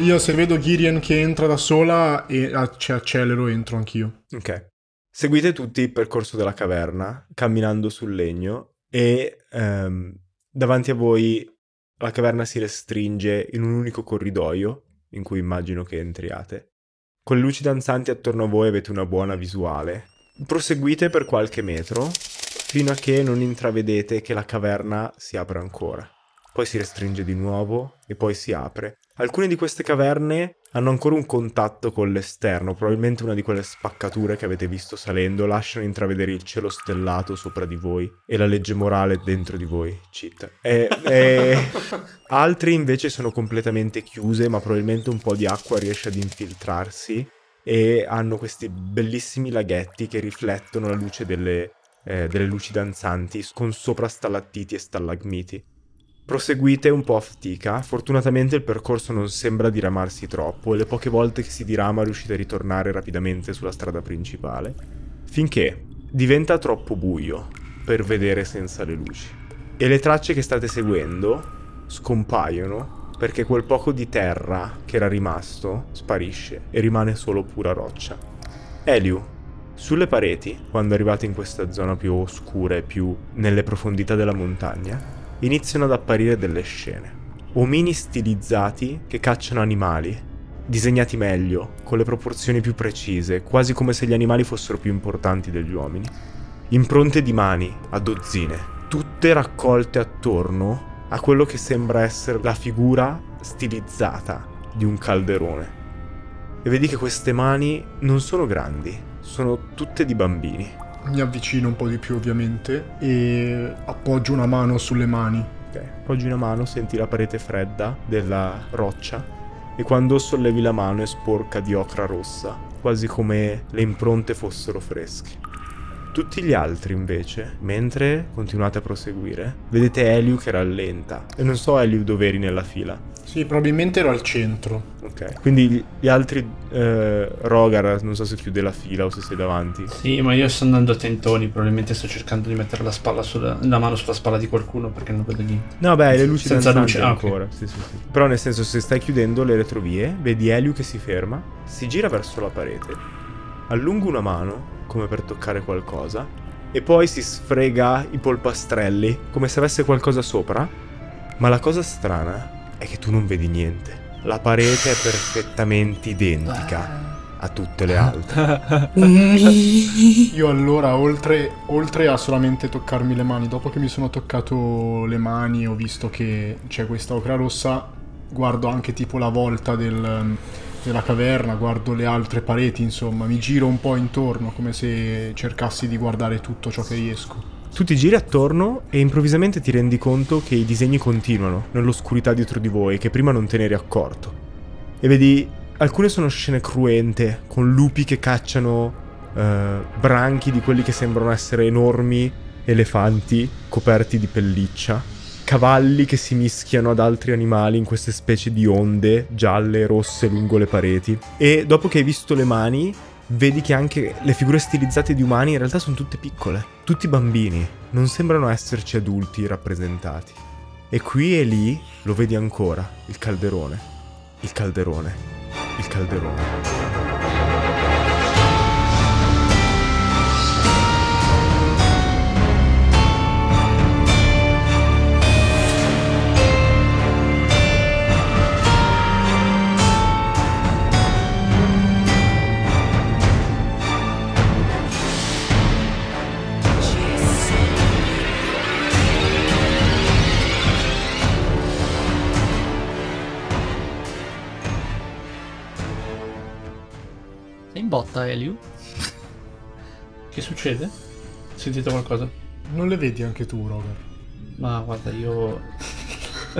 Io se vedo Girian che entra da sola e ah, ci accelero, entro anch'io. Ok. Seguite tutti il percorso della caverna, camminando sul legno e ehm, davanti a voi la caverna si restringe in un unico corridoio in cui immagino che entriate. Con le luci danzanti attorno a voi avete una buona visuale. Proseguite per qualche metro fino a che non intravedete che la caverna si apre ancora. Poi si restringe di nuovo e poi si apre. Alcune di queste caverne hanno ancora un contatto con l'esterno, probabilmente una di quelle spaccature che avete visto salendo lasciano intravedere il cielo stellato sopra di voi e la legge morale dentro di voi. Cheat. E, e- *laughs* Altri invece sono completamente chiuse, ma probabilmente un po' di acqua riesce ad infiltrarsi e hanno questi bellissimi laghetti che riflettono la luce delle, eh, delle luci danzanti con sopra stalattiti e stalagmiti. Proseguite un po' a fatica, fortunatamente il percorso non sembra diramarsi troppo e le poche volte che si dirama riuscite a ritornare rapidamente sulla strada principale, finché diventa troppo buio per vedere senza le luci. E le tracce che state seguendo scompaiono perché quel poco di terra che era rimasto sparisce e rimane solo pura roccia. Eliu, sulle pareti, quando arrivate in questa zona più oscura e più nelle profondità della montagna, iniziano ad apparire delle scene. Omini stilizzati che cacciano animali, disegnati meglio, con le proporzioni più precise, quasi come se gli animali fossero più importanti degli uomini. Impronte di mani a dozzine, tutte raccolte attorno a quello che sembra essere la figura stilizzata di un calderone. E vedi che queste mani non sono grandi, sono tutte di bambini. Mi avvicino un po' di più ovviamente e appoggio una mano sulle mani. Ok, appoggi una mano, senti la parete fredda della roccia e quando sollevi la mano è sporca di ocra rossa, quasi come le impronte fossero fresche. Tutti gli altri invece, mentre continuate a proseguire, vedete Eliu che rallenta. E non so Eliu dove eri nella fila. Sì, probabilmente ero al centro. Ok. Quindi gli, altri, eh, Rogar, non so se chiude la fila o se sei davanti. Sì, ma io sto andando a tentoni, probabilmente sto cercando di mettere la, spalla sulla- la mano sulla spalla di qualcuno perché non vedo niente. No, beh, le luci Senza luce, ah, ancora. Sì, sì, sì. Però nel senso, se stai chiudendo le retrovie, vedi Eliu che si ferma, si gira verso la parete, allunga una mano come per toccare qualcosa e poi si sfrega i polpastrelli come se avesse qualcosa sopra. Ma la cosa strana è che tu non vedi niente. La parete è perfettamente identica a tutte le altre. *laughs* Io allora, oltre, oltre a solamente toccarmi le mani, dopo che mi sono toccato le mani e ho visto che c'è questa ocra rossa, guardo anche tipo la volta del- della caverna, guardo le altre pareti, insomma, mi giro un po' intorno come se cercassi di guardare tutto ciò che riesco. Tu ti giri attorno e improvvisamente ti rendi conto che i disegni continuano nell'oscurità dietro di voi, che prima non te ne eri accorto. E vedi, alcune sono scene cruente, con lupi che cacciano eh, branchi di quelli che sembrano essere enormi elefanti coperti di pelliccia, cavalli che si mischiano ad altri animali in queste specie di onde gialle e rosse lungo le pareti. E dopo che hai visto le mani, vedi che anche le figure stilizzate di umani in realtà sono tutte piccole, tutti bambini, non sembrano esserci adulti rappresentati. E qui e lì lo vedi ancora, il calderone, il calderone, il calderone. Botta, Eliu? Che succede? Sentite qualcosa? Non le vedi anche tu, Roger? Ma guarda, io. *laughs*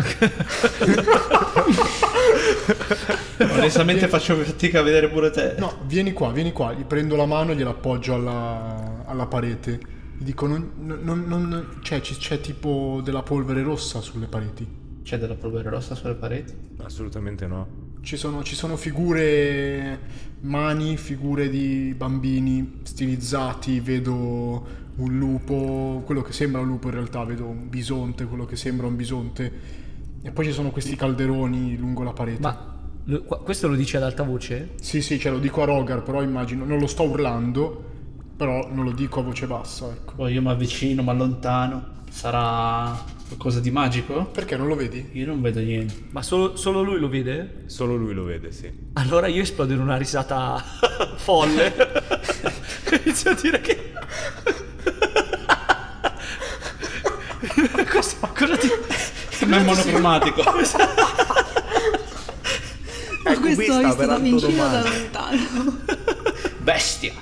Onestamente faccio fatica a vedere pure te. No, vieni qua, vieni qua, gli prendo la mano e gliela appoggio alla, alla parete. Gli dico, non, non- non- c'è, ci- c'è tipo della polvere rossa sulle pareti. C'è della polvere rossa sulle pareti? Assolutamente no. Ci sono, ci sono figure, mani, figure di bambini stilizzati, vedo un lupo, quello che sembra un lupo in realtà, vedo un bisonte, quello che sembra un bisonte. E poi ci sono questi calderoni lungo la parete. Ma questo lo dici ad alta voce? Sì, sì, ce lo dico a Rogar, però immagino, non lo sto urlando, però non lo dico a voce bassa, ecco. Poi io mi avvicino, mi allontano. Sarà qualcosa di magico? Perché non lo vedi? Io non vedo niente. Ma solo, solo lui lo vede? Solo lui lo vede, sì. Allora io esplodo in una risata *laughs* folle. *laughs* Inizio a dire che... *laughs* cosa, cosa ti... Sembra monocromatico. Ma Ecco, questo ho visto da vicino da lontano. Bestia.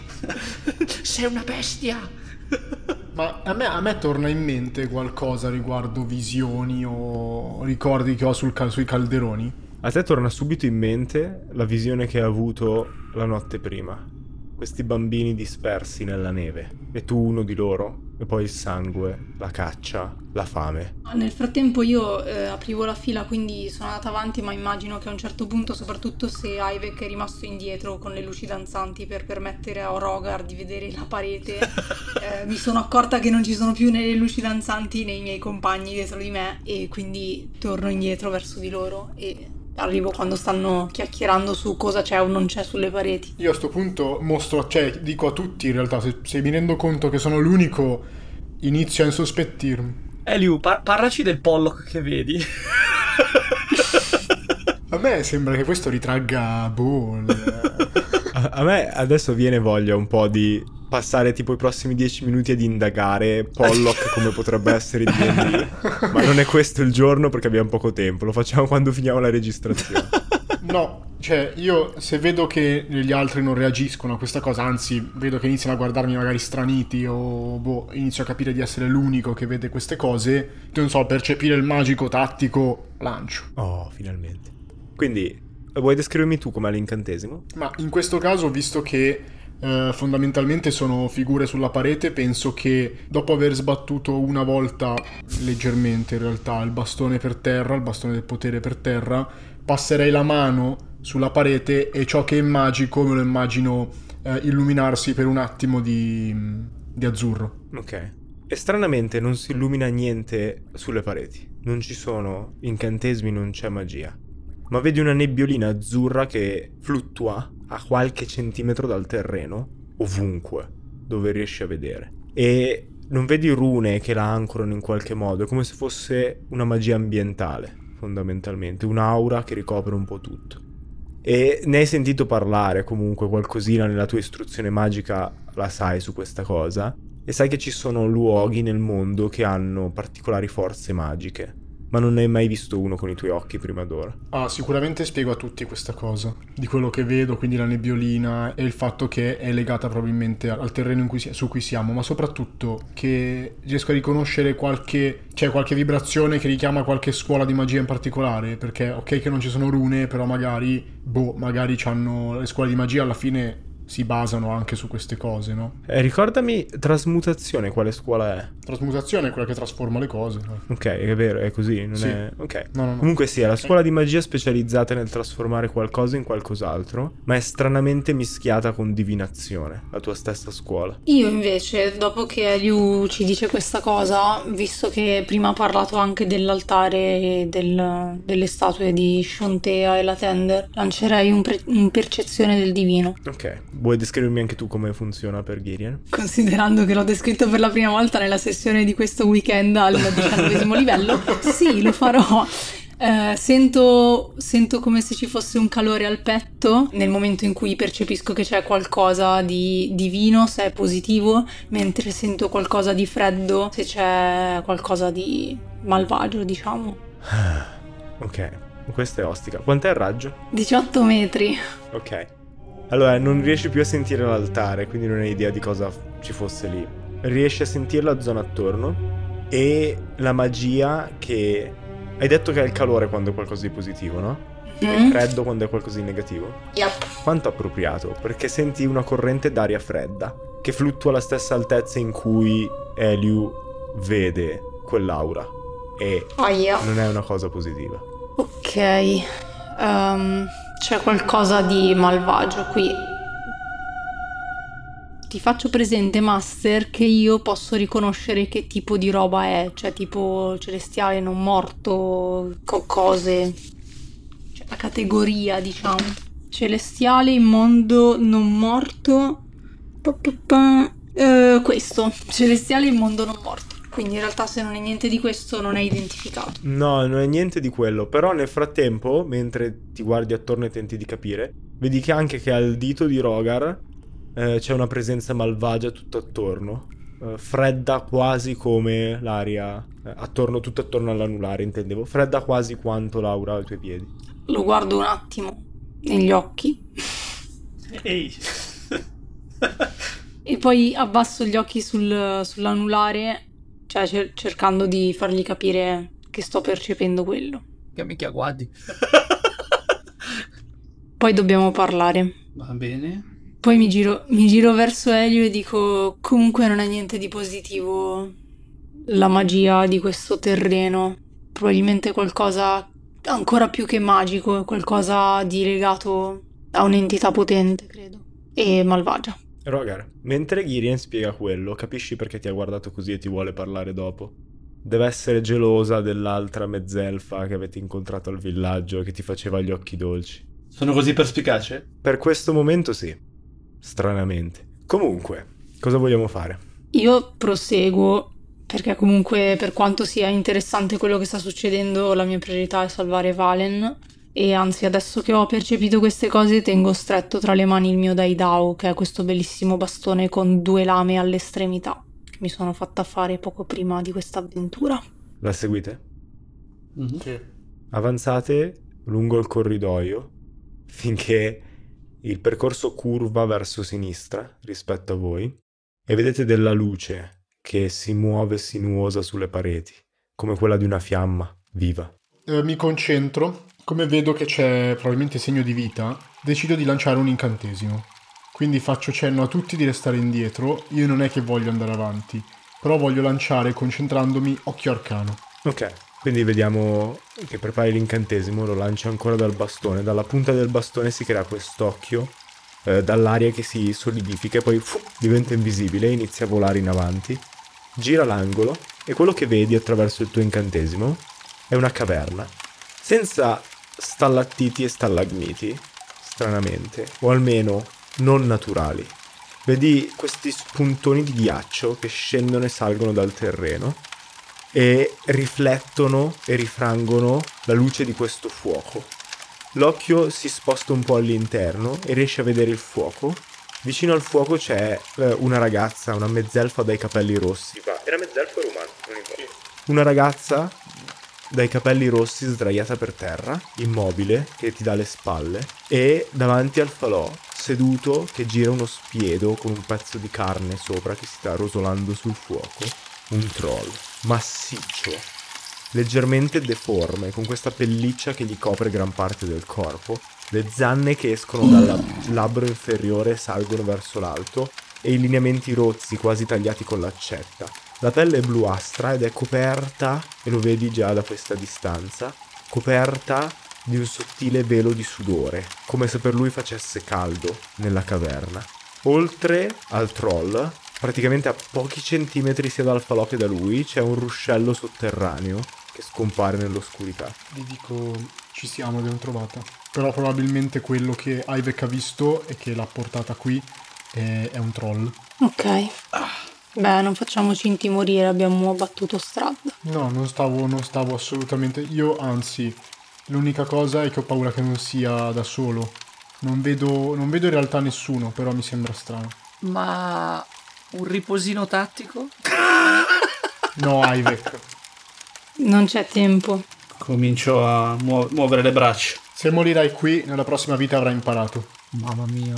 Sei una bestia! Ma a me, a me torna in mente qualcosa riguardo visioni o ricordi che ho sul sui calderoni? A te torna subito in mente la visione che hai avuto la notte prima. Questi bambini dispersi nella neve. E tu uno di loro. E poi il sangue, la caccia, la fame. Nel frattempo io eh, aprivo la fila, quindi sono andata avanti, ma immagino che a un certo punto, soprattutto se Ivek è rimasto indietro con le luci danzanti per permettere a Rogar di vedere la parete, *laughs* eh, mi sono accorta che non ci sono più né le luci danzanti né i miei compagni dietro di me e quindi torno indietro verso di loro e arrivo quando stanno chiacchierando su cosa c'è o non c'è sulle pareti. Io a sto punto mostro, cioè dico a tutti in realtà, se, se mi rendo conto che sono l'unico, inizio a insospettirmi. Eliu, par- parlaci del Pollock che vedi. *laughs* A me sembra che questo ritragga boh, A, me adesso viene voglia un po' di passare tipo i prossimi dieci minuti ad indagare Pollock *laughs* come potrebbe essere in D&D. *laughs* Ma non è questo il giorno perché abbiamo poco tempo. Lo facciamo quando finiamo la registrazione. *laughs* No, cioè io se vedo che gli altri non reagiscono a questa cosa, anzi vedo che iniziano a guardarmi magari straniti o boh, inizio a capire di essere l'unico che vede queste cose, non so, percepire il magico tattico, lancio. Oh, finalmente. Quindi, vuoi descrivermi tu com'è l'incantesimo? Ma in questo caso, visto che Eh, fondamentalmente sono figure sulla parete. Penso che dopo aver sbattuto una volta leggermente in realtà il bastone per terra, il bastone del potere per terra, passerei la mano sulla parete e ciò che è magico me lo immagino eh, illuminarsi per un attimo di, di azzurro. Ok. E stranamente non si illumina niente sulle pareti. Non ci sono incantesimi, non c'è magia. Ma vedi una nebbiolina azzurra che fluttua a qualche centimetro dal terreno, ovunque, dove riesci a vedere. E non vedi rune che la ancorano in qualche modo, è come se fosse una magia ambientale, fondamentalmente, un'aura che ricopre un po' tutto. E ne hai sentito parlare comunque qualcosina nella tua istruzione magica, la sai su questa cosa, e sai che ci sono luoghi nel mondo che hanno particolari forze magiche, ma non ne hai mai visto uno con i tuoi occhi prima d'ora. Ah, sicuramente spiego a tutti questa cosa, di quello che vedo, quindi la nebbiolina e il fatto che è legata probabilmente al terreno cui si- su cui siamo, ma soprattutto che riesco a riconoscere qualche, cioè qualche vibrazione che richiama qualche scuola di magia in particolare, perché ok che non ci sono rune, però magari, boh, magari c'hanno le scuole di magia alla fine si basano anche su queste cose, no? Eh, ricordami, trasmutazione, quale scuola è? Trasmutazione è quella che trasforma le cose. Ok, è vero, è così, non Sì. è... Ok. No, no, no. Comunque sì, è la scuola di magia specializzata nel trasformare qualcosa in qualcos'altro, ma è stranamente mischiata con divinazione, la tua stessa scuola. Io invece, dopo che Eliu ci dice questa cosa, visto che prima ha parlato anche dell'altare e del- delle statue di Shontea e la Tender, lancerei un, pre- un percezione del divino. Ok, vuoi descrivermi anche tu come funziona per Girian? Considerando che l'ho descritto per la prima volta nella sessione di questo weekend al diciannovesimo livello, sì, lo farò. Eh, sento, sento come se ci fosse un calore al petto nel momento in cui percepisco che c'è qualcosa di divino, se è positivo, mentre sento qualcosa di freddo, se c'è qualcosa di malvagio, diciamo. Ok, questa è ostica. Quant'è il raggio? 18 metri. Ok. Allora, non riesci più a sentire l'altare, quindi non hai idea di cosa ci fosse lì. Riesci a sentire la zona attorno e la magia che... Hai detto che è il calore quando è qualcosa di positivo, no? Mm? freddo quando è qualcosa di negativo? Yep. Quanto appropriato, perché senti una corrente d'aria fredda che fluttua alla stessa altezza in cui Eliu vede quell'aura. E Aia. non è una cosa positiva. Ok, ehm, c'è qualcosa di malvagio qui. Ti faccio presente, Master, che io posso riconoscere che tipo di roba è, cioè tipo celestiale non morto, co- cose, cioè la categoria, diciamo. Celestiale, immondo, non morto. Pa, pa, pa. Eh, questo, celestiale, immondo, non morto. Quindi in realtà se non è niente di questo non è identificato. No, non è niente di quello, però nel frattempo, mentre ti guardi attorno e tenti di capire, vedi che anche che al dito di Rogar eh, c'è una presenza malvagia tutto attorno, eh, fredda quasi come l'aria, eh, attorno, tutto attorno all'anulare intendevo, fredda quasi quanto l'aura ai tuoi piedi. Lo guardo un attimo negli occhi Ehi. e poi abbasso gli occhi sul- sull'anulare, cioè cer- cercando di fargli capire che sto percependo quello. Che mica guardi. *laughs* Poi dobbiamo parlare. Va bene. Poi mi giro, mi giro verso Elio e dico: Comunque non è niente di positivo la magia di questo terreno. Probabilmente qualcosa ancora più che magico, qualcosa di legato a un'entità potente, credo. E malvagia. Rogar, mentre Girien spiega quello, capisci perché ti ha guardato così e ti vuole parlare dopo. Deve essere gelosa dell'altra mezzelfa che avete incontrato al villaggio e che ti faceva gli occhi dolci. Sono così perspicace? Per questo momento sì. Stranamente. Comunque, cosa vogliamo fare? Io proseguo perché comunque per quanto sia interessante quello che sta succedendo, la mia priorità è salvare Valen e anzi adesso che ho percepito queste cose tengo stretto tra le mani il mio Daidao che è questo bellissimo bastone con due lame all'estremità che mi sono fatta fare poco prima di questa avventura. La seguite? Mhm. Avanzate lungo il corridoio finché il percorso curva verso sinistra rispetto a voi e vedete della luce che si muove sinuosa sulle pareti, come quella di una fiamma viva. Eh, mi concentro, come vedo che c'è probabilmente segno di vita, decido di lanciare un incantesimo. quindi faccio cenno a tutti di restare indietro. Io non è che voglio andare avanti, però voglio lanciare concentrandomi occhio arcano. Ok, quindi vediamo che prepari l'incantesimo, lo lancia ancora dal bastone. Dalla punta del bastone si crea quest'occhio eh, dall'aria che si solidifica e poi fu, diventa invisibile e inizia a volare in avanti. Gira l'angolo e quello che vedi attraverso il tuo incantesimo è una caverna. Senza stallattiti e stallagmiti, stranamente, o almeno non naturali. Vedi questi spuntoni di ghiaccio che scendono e salgono dal terreno e riflettono e rifrangono la luce di questo fuoco. L'occhio si sposta un po' all'interno e riesce a vedere il fuoco. Vicino al fuoco c'è eh, una ragazza, una mezzelfa dai capelli rossi. Va, era mezzelfa o romano? Non importa. Una ragazza dai capelli rossi sdraiata per terra, immobile, che ti dà le spalle, e davanti al falò, seduto, che gira uno spiedo con un pezzo di carne sopra che si sta rosolando sul fuoco, un troll, massiccio, leggermente deforme, con questa pelliccia che gli copre gran parte del corpo, le zanne che escono dal labbro inferiore salgono verso l'alto, e i lineamenti rozzi quasi tagliati con l'accetta. La pelle è bluastra ed è coperta, e lo vedi già da questa distanza, coperta di un sottile velo di sudore, come se per lui facesse caldo nella caverna. Oltre al troll, praticamente a pochi centimetri sia dal falò che da lui, c'è un ruscello sotterraneo che scompare nell'oscurità. Gli dico, ci siamo, abbiamo trovata. Però probabilmente quello che Ivek ha visto e che l'ha portata qui è, è un troll. Ok. Beh, non facciamoci intimorire, abbiamo battuto strada. No, non stavo, non stavo assolutamente. Io, anzi, l'unica cosa è che ho paura che non sia da solo. Non vedo, non vedo in realtà nessuno, però mi sembra strano. Ma un riposino tattico? *laughs* No, Ivek. Non c'è tempo. Comincio a muo- muovere le braccia. Se morirai qui, nella prossima vita avrai imparato. Mamma mia.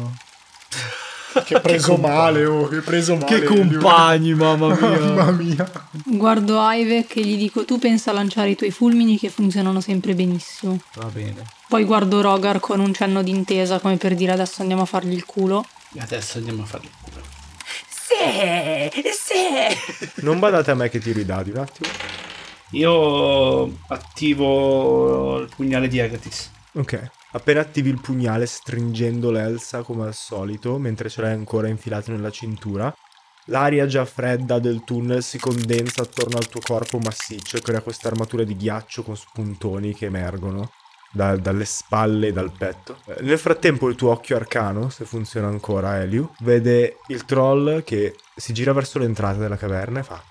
*laughs* Che preso male, oh, che preso male. Che compagni, mamma mia. *laughs* Mamma mia. Guardo Ivek e gli dico tu pensa a lanciare i tuoi fulmini che funzionano sempre benissimo. Va bene. Poi guardo Rogar con un cenno d'intesa come per dire adesso andiamo a fargli il culo. E adesso andiamo a fare il culo. Sì, sì. Non badate a me che tiro i dadi un attimo. Io attivo il pugnale di Agatis. Ok. Appena attivi il pugnale stringendo l'elsa come al solito, mentre ce l'hai ancora infilato nella cintura, l'aria già fredda del tunnel si condensa attorno al tuo corpo massiccio e crea questa armatura di ghiaccio con spuntoni che emergono da- dalle spalle e dal petto. Eh, Nel frattempo il tuo occhio arcano, se funziona ancora Eliu, vede il troll che si gira verso l'entrata della caverna e fa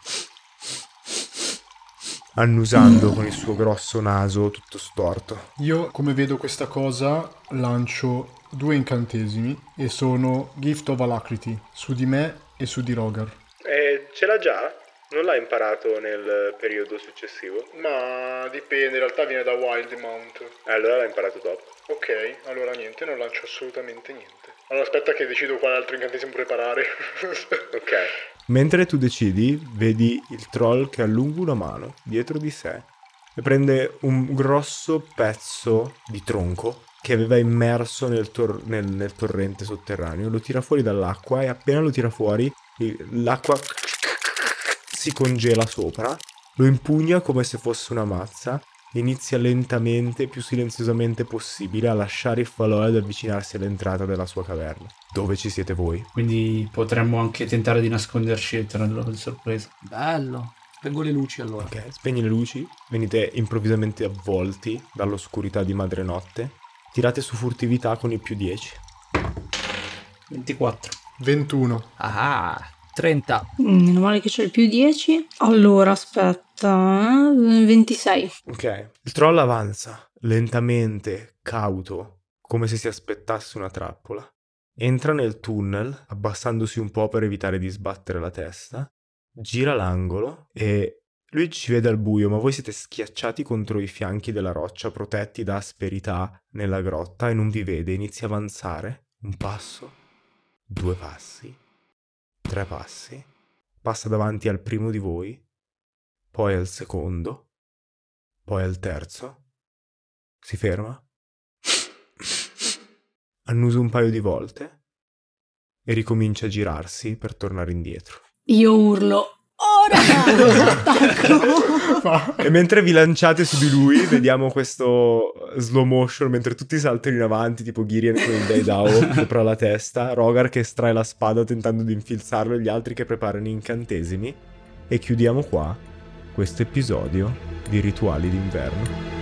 annusando con il suo grosso naso tutto storto. Io, come vedo questa cosa, lancio due incantesimi e sono Gift of Alacrity su di me e su di Rogar. Eh, ce l'ha già? Non l'ha imparato nel periodo successivo? Ma dipende, in realtà viene da Wild Mount. Eh, allora l'ha imparato dopo. Ok, allora niente, non lancio assolutamente niente. Allora aspetta che decido quale altro incantesimo preparare. *laughs* Ok. Mentre tu decidi, vedi il troll che allunga una mano dietro di sé e prende un grosso pezzo di tronco che aveva immerso nel, tor- nel- nel torrente sotterraneo, lo tira fuori dall'acqua e appena lo tira fuori il- l'acqua si congela sopra, lo impugna come se fosse una mazza inizia lentamente, più silenziosamente possibile, a lasciare il falò ed avvicinarsi all'entrata della sua caverna. Dove ci siete voi? Quindi potremmo anche tentare di nasconderci e tenerlo di sorpresa. Bello. Spengo le luci allora. Ok, spegni le luci, venite improvvisamente avvolti dall'oscurità di madre notte. Tirate su furtività con il più 10. 24. 21. Ah, 30. Mm, Meno male che c'è il più 10. Allora, aspetta, eh, 26. Ok. Il troll avanza, lentamente, cauto, come se si aspettasse una trappola. Entra nel tunnel, abbassandosi un po' per evitare di sbattere la testa. Gira l'angolo e lui ci vede al buio, ma voi siete schiacciati contro i fianchi della roccia, protetti da asperità nella grotta e non vi vede. Inizia a avanzare. Un passo, due passi, tre passi. Passa davanti al primo di voi, poi al secondo, poi al terzo. Si ferma. Annusa un paio di volte e ricomincia a girarsi per tornare indietro. Io urlo. Ora! *laughs* Attacco! *laughs* E mentre vi lanciate su di lui, vediamo questo slow motion mentre tutti saltano in avanti, tipo Girian con il Daidao *laughs* sopra la testa, Rogar che estrae la spada tentando di infilzarlo e gli altri che preparano incantesimi. E chiudiamo qua questo episodio di Rituali d'inverno.